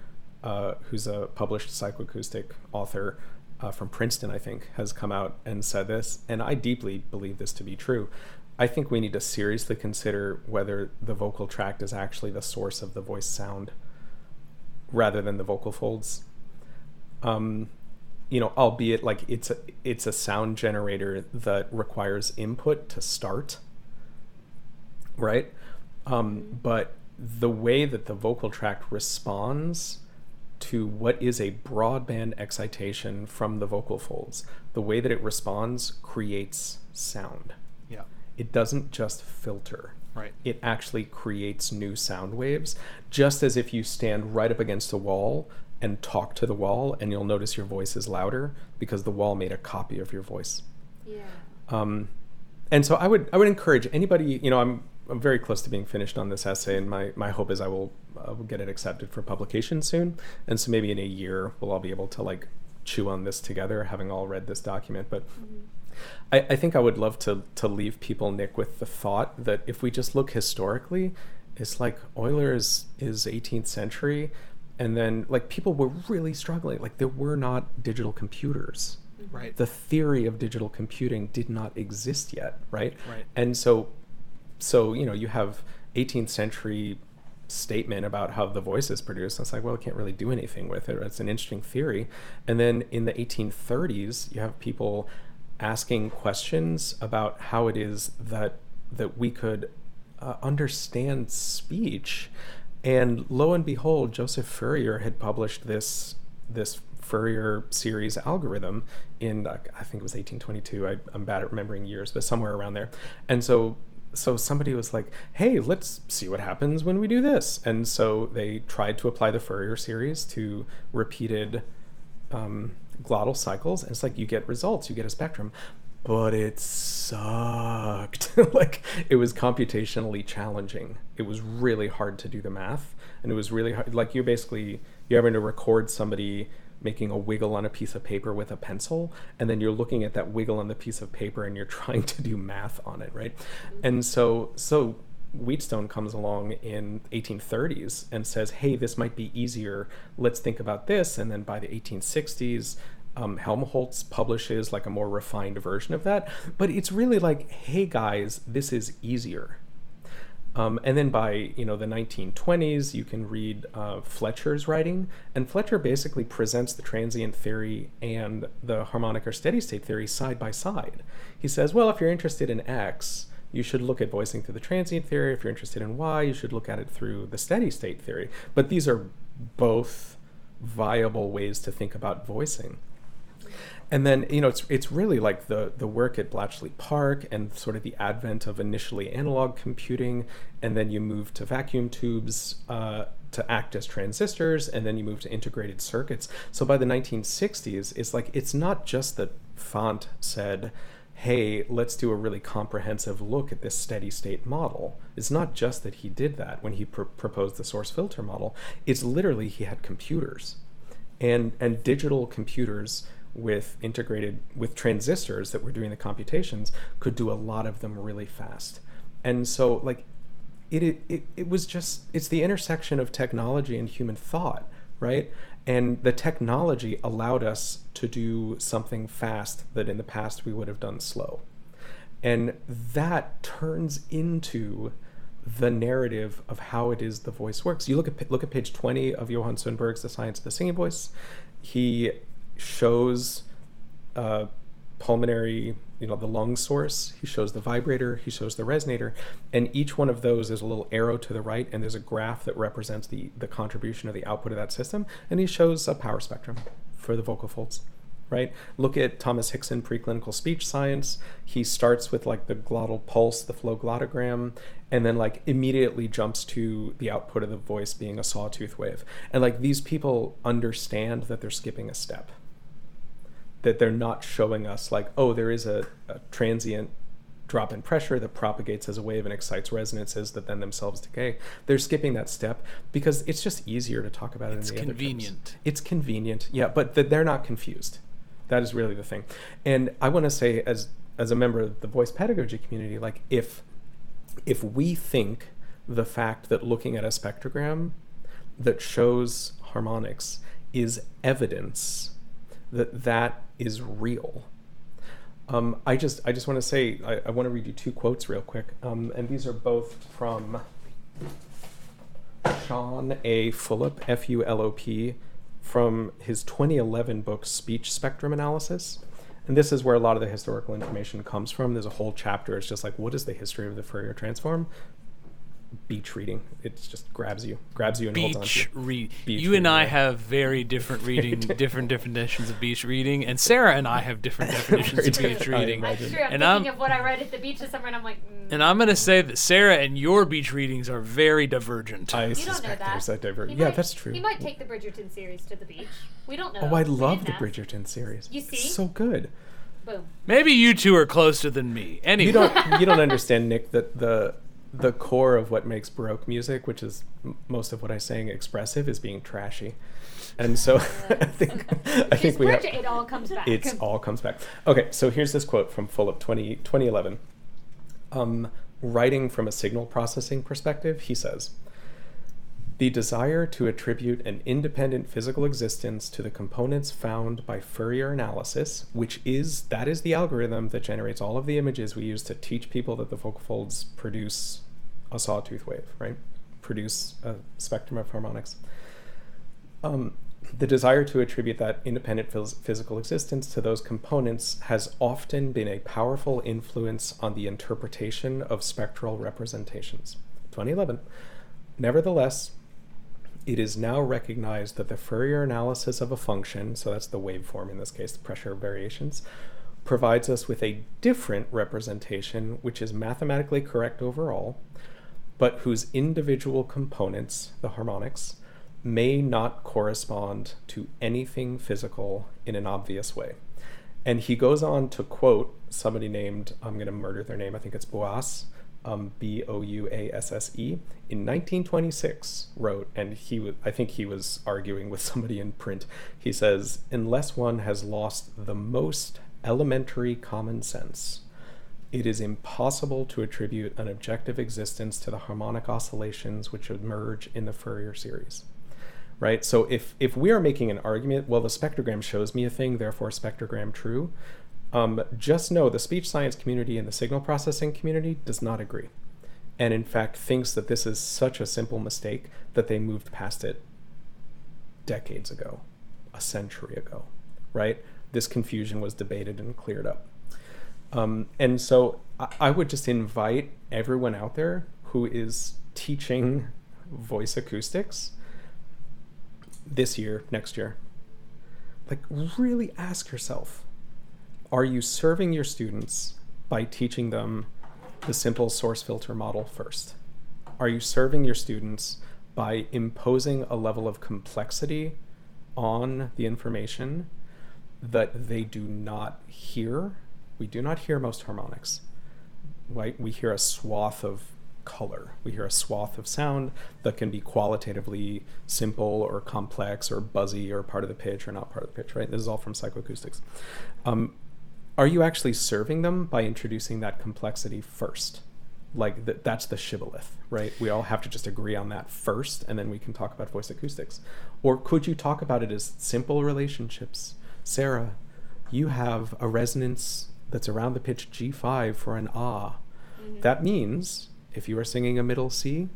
uh, who's a published psychoacoustic author uh, from Princeton, I think, has come out and said this, and I deeply believe this to be true. I think we need to seriously consider whether the vocal tract is actually the source of the voice sound rather than the vocal folds. Um, you know, albeit like it's a it's a sound generator that requires input to start right? Um, but the way that the vocal tract responds to what is a broadband excitation from the vocal folds, the way that it responds creates sound. yeah It doesn't just filter. right It actually creates new sound waves, just as if you stand right up against a wall and talk to the wall, and you'll notice your voice is louder because the wall made a copy of your voice. yeah Um, and so I would I would encourage anybody. You know, I'm I'm very close to being finished on this essay, and my my hope is I will uh, will get it accepted for publication soon. And so maybe in a year we'll all be able to like chew on this together, having all read this document. But I, I think I would love to to leave people, Nick, with the thought that if we just look historically, it's like Euler is is 18th century, and then like people were really struggling. Like there were not digital computers right the theory of digital computing did not exist yet, right? Right. And so, so you know, you have 18th century statement about how the voice is produced. And it's like, well, it can't really do anything with it. It's an interesting theory. And then in the 1830s, you have people asking questions about how it is that that we could uh, understand speech. And lo and behold, Joseph Fourier had published this this Fourier series algorithm in I think it was 1822. I, I'm bad at remembering years, but somewhere around there. And so so somebody was like, "Hey, let's see what happens when we do this." And so they tried to apply the Fourier series to repeated um, glottal cycles, and it's like you get results, you get a spectrum, but it sucked. [laughs] like it was computationally challenging. It was really hard to do the math, and it was really hard. Like you're basically you're having to record somebody making a wiggle on a piece of paper with a pencil and then you're looking at that wiggle on the piece of paper and you're [laughs] trying to do math on it right? And so so wheatstone comes along in 1830s and says hey this might be easier. Let's think about this. And then by the 1860s um, helmholtz publishes like a more refined version of that. But it's really like hey guys this is easier Um, and then by you know the 1920s, you can read uh, Fletcher's writing, and Fletcher basically presents the transient theory and the harmonic or steady state theory side by side. He says, well, if you're interested in X, you should look at voicing through the transient theory. If you're interested in Y, you should look at it through the steady state theory. But these are both viable ways to think about voicing. And then you know it's it's really like the the work at Bletchley Park and sort of the advent of initially analog computing, and then you move to vacuum tubes uh, to act as transistors, and then you move to integrated circuits. So by the 1960s, it's like it's not just that Fant said, "Hey, let's do a really comprehensive look at this steady state model." It's not just that he did that when he pr- proposed the source filter model. It's literally he had computers, and and digital computers with integrated with transistors that were doing the computations could do a lot of them really fast. And so like it, it it was just it's the intersection of technology and human thought right? And the technology allowed us to do something fast that in the past we would have done slow. And that turns into the narrative of how it is the voice works. You look at look at page 20 of Johan Sundberg's the science of the singing voice. He shows uh, pulmonary, you know, the lung source. He shows the vibrator. He shows the resonator, and each one of those is a little arrow to the right, and there's a graph that represents the the contribution of the output of that system. And he shows a power spectrum for the vocal folds. Right? Look at Thomas Hixon preclinical speech science. He starts with like the glottal pulse, the flow glottogram, and then like immediately jumps to the output of the voice being a sawtooth wave. And like these people understand that they're skipping a step that they're not showing us like oh there is a, a, transient drop in pressure that propagates as a wave and excites resonances that then themselves decay. They're skipping that step because it's just easier to talk about it it's in the convenient. Other it's convenient. Yeah but th- they're not confused. That is really the thing. And i want to say as as a member of the voice pedagogy community like if if we think the fact that looking at a spectrogram that shows harmonics is evidence that that is real. Um, I just I just want to say I, I want to read you two quotes real quick, um, and these are both from Sean A. Fulop, F U L O P, from his 2011 book Speech Spectrum Analysis. And this is where a lot of the historical information comes from. There's a whole chapter. It's just like, what is the history of the Fourier transform? Beach reading. It just grabs you, grabs you, and beach holds on to you. Read. you and I have very different reading, [laughs] different definitions of beach reading, and Sarah and I have different [laughs] definitions of beach reading. That's true. I'm and thinking I'm, of what I read at the beach this summer, and I'm like. Mm. And I'm gonna say that Sarah and your beach readings are very divergent. I you suspect there's that divergent. Yeah, might, that's true. He might take the Bridgerton series to the beach. We don't know. Oh, I love the Bridgerton series. You see, it's so good. Boom. Maybe you two are closer than me. Anyway, you don't you don't understand, Nick, that the the core of what makes baroque music, which is m- most of what I sang expressive, is being trashy. And so [laughs] I think I think we have, it all comes back. It all comes back. Okay, so here's this quote from Fulop 20, 2011. Um, writing from a signal processing perspective, he says, the desire to attribute an independent physical existence to the components found by Fourier analysis, which is that is the algorithm that generates all of the images we use to teach people that the vocal folds produce a sawtooth wave, right? Produce a spectrum of harmonics. Um, the desire to attribute that independent phys- physical existence to those components has often been a powerful influence on the interpretation of spectral representations. 2011. Nevertheless, it is now recognized that the Fourier analysis of a function, so that's the waveform in this case, the pressure variations, provides us with a different representation which is mathematically correct overall, but whose individual components, the harmonics, may not correspond to anything physical in an obvious way. And he goes on to quote somebody named, I'm going to murder their name, I think it's Boas, um, B O U A S S E, in 1926 wrote, and he w- I think he was arguing with [laughs] somebody in print. He says, unless one has lost the most elementary common sense, it is impossible to attribute an objective existence to the harmonic oscillations which emerge in the Fourier series. Right? So if if we are making an argument, well, the spectrogram shows me a thing, therefore spectrogram true, um, just know the speech science community and the signal processing community does not agree. and in fact thinks that this is such a simple mistake that they moved past it decades ago, a century ago, right? This confusion was debated and cleared up. Um, and so I, I would just invite everyone out there who is teaching voice acoustics this year, next year, like really ask yourself are you serving your students by teaching them the simple source filter model first? Are you serving your students by imposing a level of complexity on the information that they do not hear? We do not hear most harmonics. Right? We hear a swath of color. We hear a swath of sound that can be qualitatively simple or complex or buzzy or part of the pitch or not part of the pitch, right? This is all from psychoacoustics. Um, are you actually serving them by introducing that complexity first? Like th- that's the shibboleth, right? We all have to just agree on that first, and then we can talk about voice acoustics. Or could you talk about it as simple relationships? Sarah, you have a resonance that's around the pitch G5 for an ah. Mhm. That means if you are singing a middle C,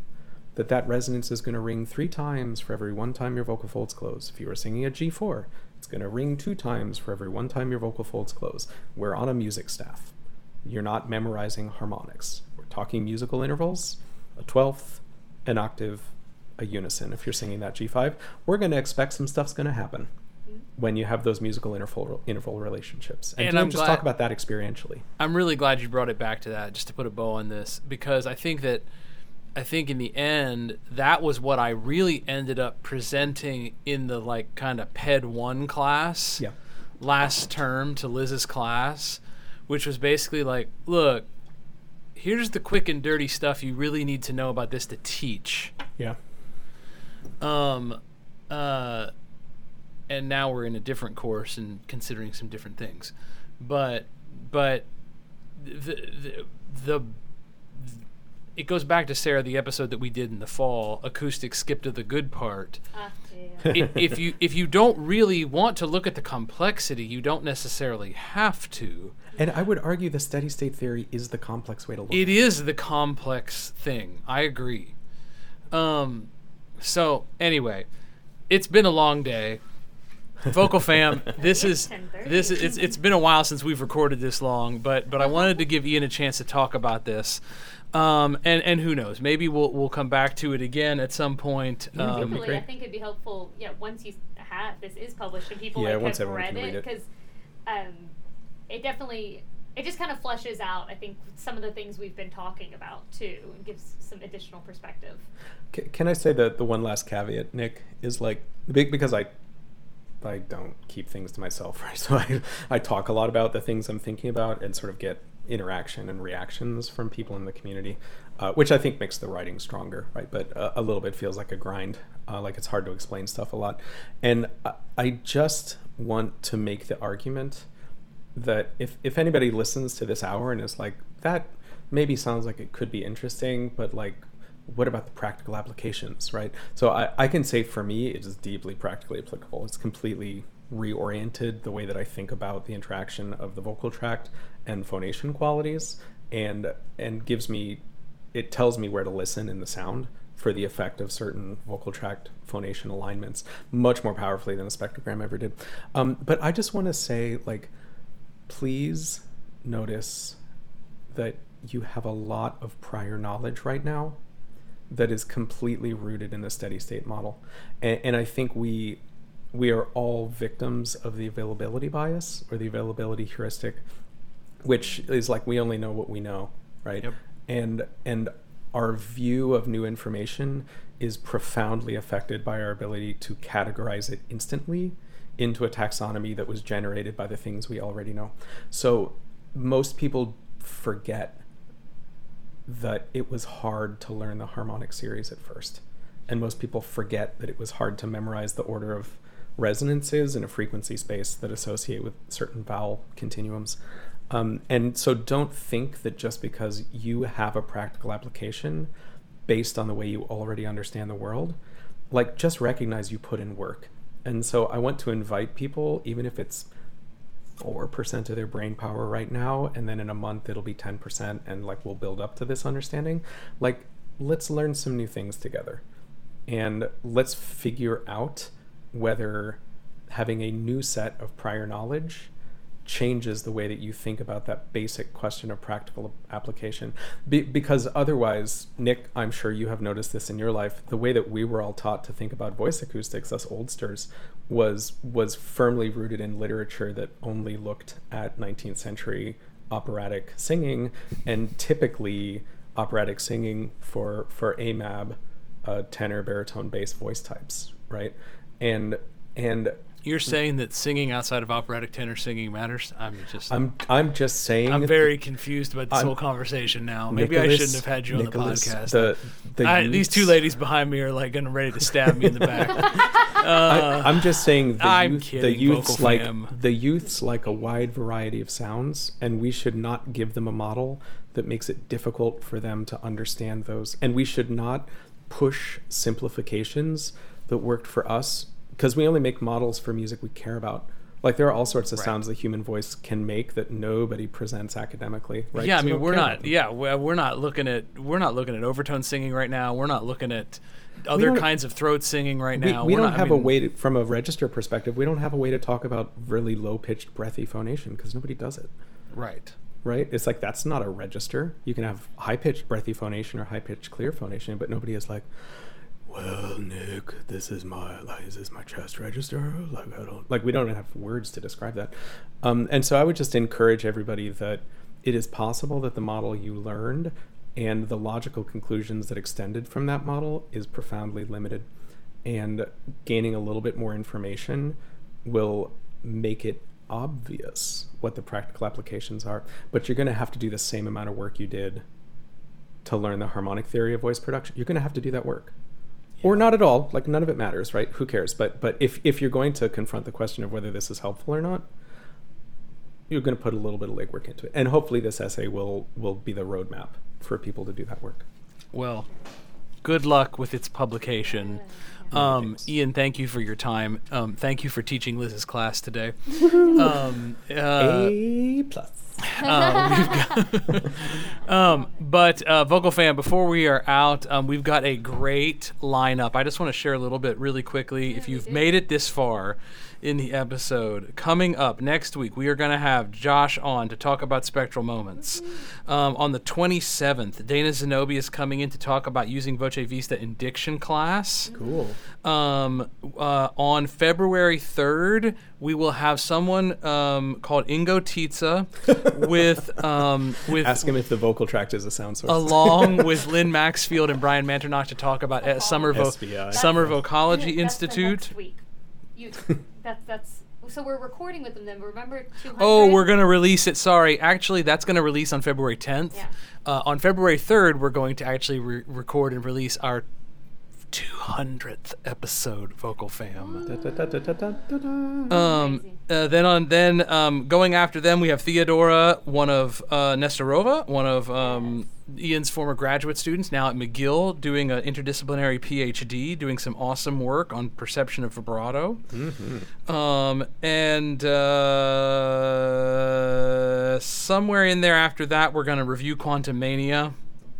that that resonance is going to ring three times for every one time your vocal folds close. If you are singing a G4, it's going to ring two times for every one time your vocal folds close. We're on a music staff. You're not memorizing harmonics. We're talking musical intervals, a twelfth, an octave, a unison. If you're singing that G5, we're going to expect some stuff's going to happen when you have those musical interval interval relationships. And, And can I'm just glad- talk about that experientially. I'm really glad you brought it back to that, just to put a bow on this, because I think that, I think in the end, that was what I really ended up presenting in the like kind of Ped One class Yeah. last term to Liz's class, which was basically like, look, here's the quick and dirty stuff you really need to know about this to teach. Yeah. Um, uh, and now we're in a different course and considering some different things, but but the the, the it goes back to Sarah the episode that we did in the fall, acoustic skip to the good part. Ah, yeah, yeah. If you if you don't really want to look at the complexity, you don't necessarily have to. And I would argue the steady state theory is the complex way to look. At it is the complex thing. I agree. Um, so anyway, it's been a long day. Vocal fam, [laughs] this is this is it's it's been a while since we've recorded this long, but but I wanted to give Ian a chance to talk about this. Um, and and who knows, maybe we'll we'll come back to it again at some point. Yeah, Um, Hopefully, I think it'd be helpful. Yeah, once you have this is published and people Yeah, like once have read can read it, it. because um, it definitely it just kind of fleshes out. I think some of the things we've been talking about too, and gives some additional perspective. C- Can I say that the one last caveat, Nick, is like big because I I don't keep things to myself, [laughs] right? So I I talk a lot about the things I'm thinking about and sort of get interaction and reactions from people in the community, uh, which I think makes the writing stronger, right? But uh, a little bit feels like a grind, uh, like it's hard to explain stuff a lot, and I, I just want to make the argument that if if anybody listens to this hour and is like that maybe sounds like it could be interesting but like what about the practical applications? Right? So i, I can say for me it is deeply practically applicable. It's completely reoriented the way that i think about the interaction of the vocal tract and phonation qualities and and gives me it tells me where to listen in the sound for the effect of certain vocal tract phonation alignments much more powerfully than a spectrogram ever did. Um, but i just want to say like please notice that you have a lot of prior knowledge right now that is completely rooted in the steady state model. And, and i think we we are all victims of the availability bias or the availability heuristic which is like we only know what we know right? Yep. and and our view of new information is profoundly affected by our ability to categorize it instantly into a taxonomy that was generated by the things we already know. So most people forget that it was hard to learn the harmonic series at first. And most people forget that it was hard to memorize the order of resonances in a frequency space that associate with certain vowel continuums um, and so don't think that just because you have a practical application based on the way you already understand the world, like just recognize you put in work. And so I want to invite people, even if it's 4% of their brain power right now and then in a month it'll be 10% and like we'll build up to this understanding like let's learn some new things together and let's figure out whether having a new set of prior knowledge changes the way that you think about that basic question of practical application. Be- because otherwise nick i'm sure you have noticed this in your life the way that we were all taught to think about voice acoustics us oldsters was was firmly rooted in literature that only looked at 19th century operatic singing and typically operatic singing for for amab uh, tenor baritone bass voice types right? And and You're saying that singing outside of operatic tenor singing matters? I'm just I'm, i'm just saying. i'm very confused about this I'm- whole conversation now. Maybe I shouldn't have had you on Nicholas, the podcast. the- the I, these two ladies behind me are like getting ready to stab me in the back. [laughs] I, I'm just saying the, I'm youth, the kidding, youths Vocal like Fam. the youths like a wide variety of sounds, and we should not give them a model that makes it difficult for them to understand those. And we should not push simplifications that worked for us because we only make models for music we care about. Like there are all sorts of Right. sounds the human voice can make that nobody presents academically, right? Yeah, I mean we're not. Yeah, we're not looking at we're not looking at overtone singing right now. We're not looking at other kinds of throat singing right we, now. we We're don't not- I have a way to, from a register perspective we don't have a way to talk about really low pitched breathy phonation because nobody does it Right. right it's like that's not a register you can have high pitched breathy phonation or high pitched clear phonation but nobody is like well nick this is my like is this my chest register? Like i don't like we don't have words to describe that. Um, and so i would just encourage everybody that it is possible that the model you learned and the logical conclusions that extended from that model is profoundly limited. And gaining a little bit more information will make it obvious what the practical applications are. But you're going to have to do the same amount of work you did to learn the harmonic theory of voice production. You're going to have to do that work or not at all. Like none of it matters right? Who cares? But but if if you're going to confront the question of whether this is helpful or not you're going to put a little bit of legwork into it. And hopefully this essay will will be the roadmap for people to do that work. Well, good luck with its publication. Um, Ian, thank you for your time. Um, thank you for teaching Liz's class today. um, uh, a plus [laughs] We've got [laughs] um, but uh, vocal fan before we are out um, we've got a great lineup. I just want to share a little bit really quickly. If you've made it this far in the episode. Coming up next week we are going to have josh on to talk about spectral moments. Um, on the 27th dana zenobia is coming in to talk about using VoceVista in diction class. Cool. Um, uh, on February 3rd, we will have someone um, called Ingo Titze [laughs] with um, with ask him if the vocal tract is a sound source. Along [laughs] with Lynn Maxfield and Brian Manternach to talk about uh, Summer Vo- SVI. Summer Vocology That's the Institute. You, [laughs] that's that's. So we're recording with them then. Remember 200. Oh, we're going to release it. Sorry. Actually, that's going to release on February 10th. Yeah. Uh, on February 3rd, we're going to actually re- record and release our 200th episode, Vocal Fam. Um, uh, then on then um, going after them, we have Theodora, one of uh, Nestorova, one of um, Ian's former graduate students, now at McGill, doing an interdisciplinary PhD, doing some awesome work on perception of vibrato. Um, and uh, somewhere in there after that, we're going to review Quantumania.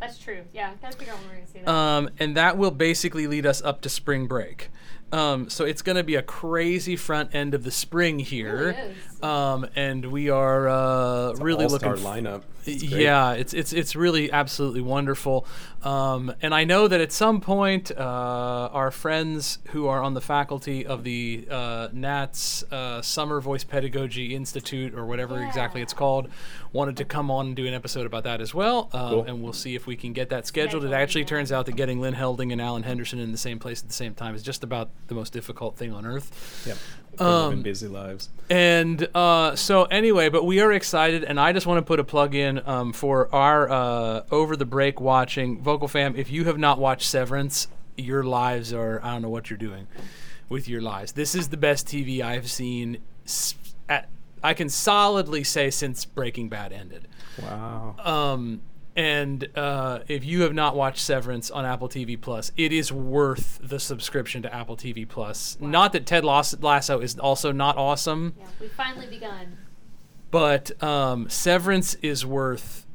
That's true. Yeah, gotta figure out when we're gonna see that. Um, and that will basically lead us up to spring break. Um, so it's going to be a crazy front end of the spring here. Really is. Um, and we are uh, really looking. all-star f- lineup. It's yeah, it's it's it's really absolutely wonderful. Um, and I know that at some point, uh, our friends who are on the faculty of the uh, NATS uh, Summer Voice Pedagogy Institute, or whatever exactly it's called, wanted to come on and do an episode about that as well. Uh, Cool. And we'll see if we can get that scheduled. It actually turns out that getting Lynn Helding and Allen Henderson in the same place at the same time is just about the most difficult thing on earth. Yep. Um, busy lives. And uh, so, anyway, but we are excited, and I just want to put a plug in um, for our uh, over the break watching Vocal Fam. If you have not watched Severance, your lives are I don't know what you're doing with your lives. This is the best TV I've seen. At, I can solidly say since Breaking Bad ended. Wow. Um, and uh, if you have not watched Severance on Apple TV Plus, it is worth the subscription to Apple TV Plus. Not that Ted Lass- Lasso is also not awesome. yeah, we've finally begun. but um, Severance is worth.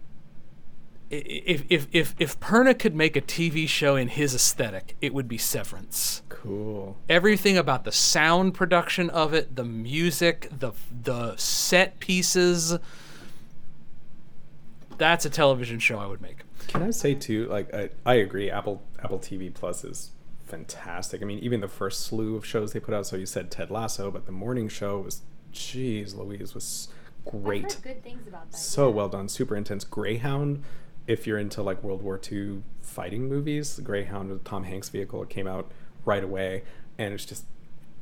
i- i- If if if if Perna could make a TV show in his aesthetic, it would be Severance. Cool. Everything about the sound production of it, the music, the the set pieces. That's a television show I would make. Can I say too? Like I, I agree. Apple Apple TV Plus is fantastic. I mean, even the first slew of shows they put out. So you said Ted Lasso, but the morning show was, jeez, Louise was I've great. heard good things about that. So yeah. well done, super intense. Greyhound, if you're into like World War II fighting movies, Greyhound, the Tom Hanks vehicle, it came out right away, and it's just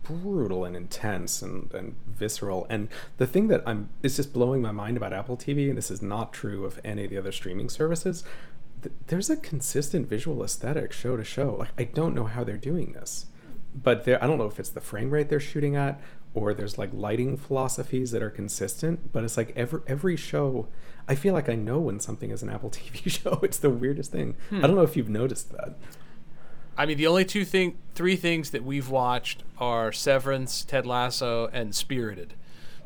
brutal and intense and, and visceral. And the thing that I'm is just blowing my mind about Apple TV, and this is not true of any of the other streaming services. th- There's a consistent visual aesthetic show to show. Like I don't know how they're doing this, but there I don't know if it's the frame rate they're shooting at or there's like lighting philosophies that are consistent. But it's like every every show. I feel like I know when something is an Apple TV [laughs] show. It's the weirdest thing. I hmm. don't know if you've noticed that. I mean, the only two thing, three things that we've watched are Severance, Ted Lasso, and Spirited.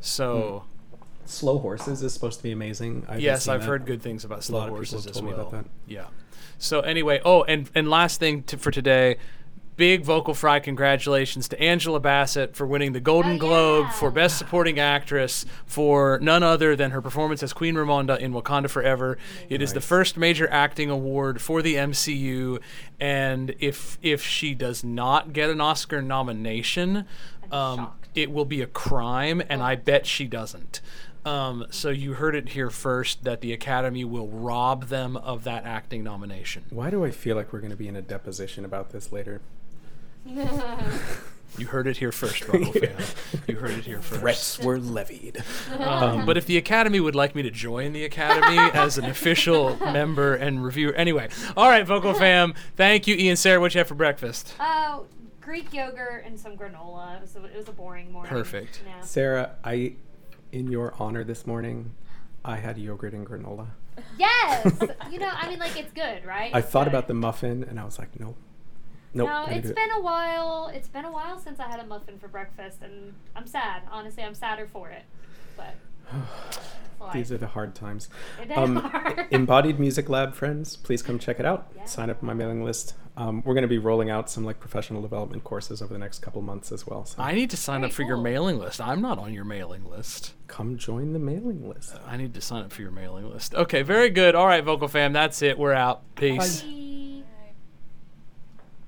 So hmm. Slow Horses is supposed to be amazing. I yes, I've that. heard good things about Slow lot of people Horses as well. about that. Yeah. So anyway, oh, and and last thing to, for today, big vocal fry congratulations to Angela Bassett for winning the Golden Oh, Globe yeah. for Best Supporting Actress for none other than her performance as Queen Ramonda in Wakanda Forever. It is the first major acting award for the MCU, and if if she does not get an Oscar nomination, um, it will be a crime, and Oh. I bet she doesn't. Um, so you heard it here first that the Academy will rob them of that acting nomination. Why do I feel like we're going to be in a deposition about this later? [laughs] You heard it here first, [laughs] Ruckle fan. You heard it here first. Threats were levied. Um, but if the Academy would like me to join the Academy [laughs] as an official member and reviewer, anyway. All right, Vocal Fam. Thank you, Ian. Sarah, what you have for breakfast? Uh, Greek yogurt and some granola. It was a, it was a boring morning. Perfect. Yeah. Sarah, I, in your honor this morning, I had yogurt and granola. Yes. you know, I mean, like it's good, right? I It's thought good. about the muffin and I was like, nope. Nope. no, gonna it's it. been a while. It's been a while since I had a muffin for breakfast, and I'm sad. Honestly, I'm sadder for it. But. [sighs] These are the hard times. They Um, [laughs] are. Embodied Music Lab friends, please come check it out. Yeah. Sign up on my mailing list. Um, we're going to be rolling out some like professional development courses over the next couple months as well. So I need to sign Very up for your mailing list. I'm not on your mailing list. come join the mailing list. I need to sign up for your mailing list. Okay, very good. All right, Vocal Fam, that's it. We're out. Peace. Bye.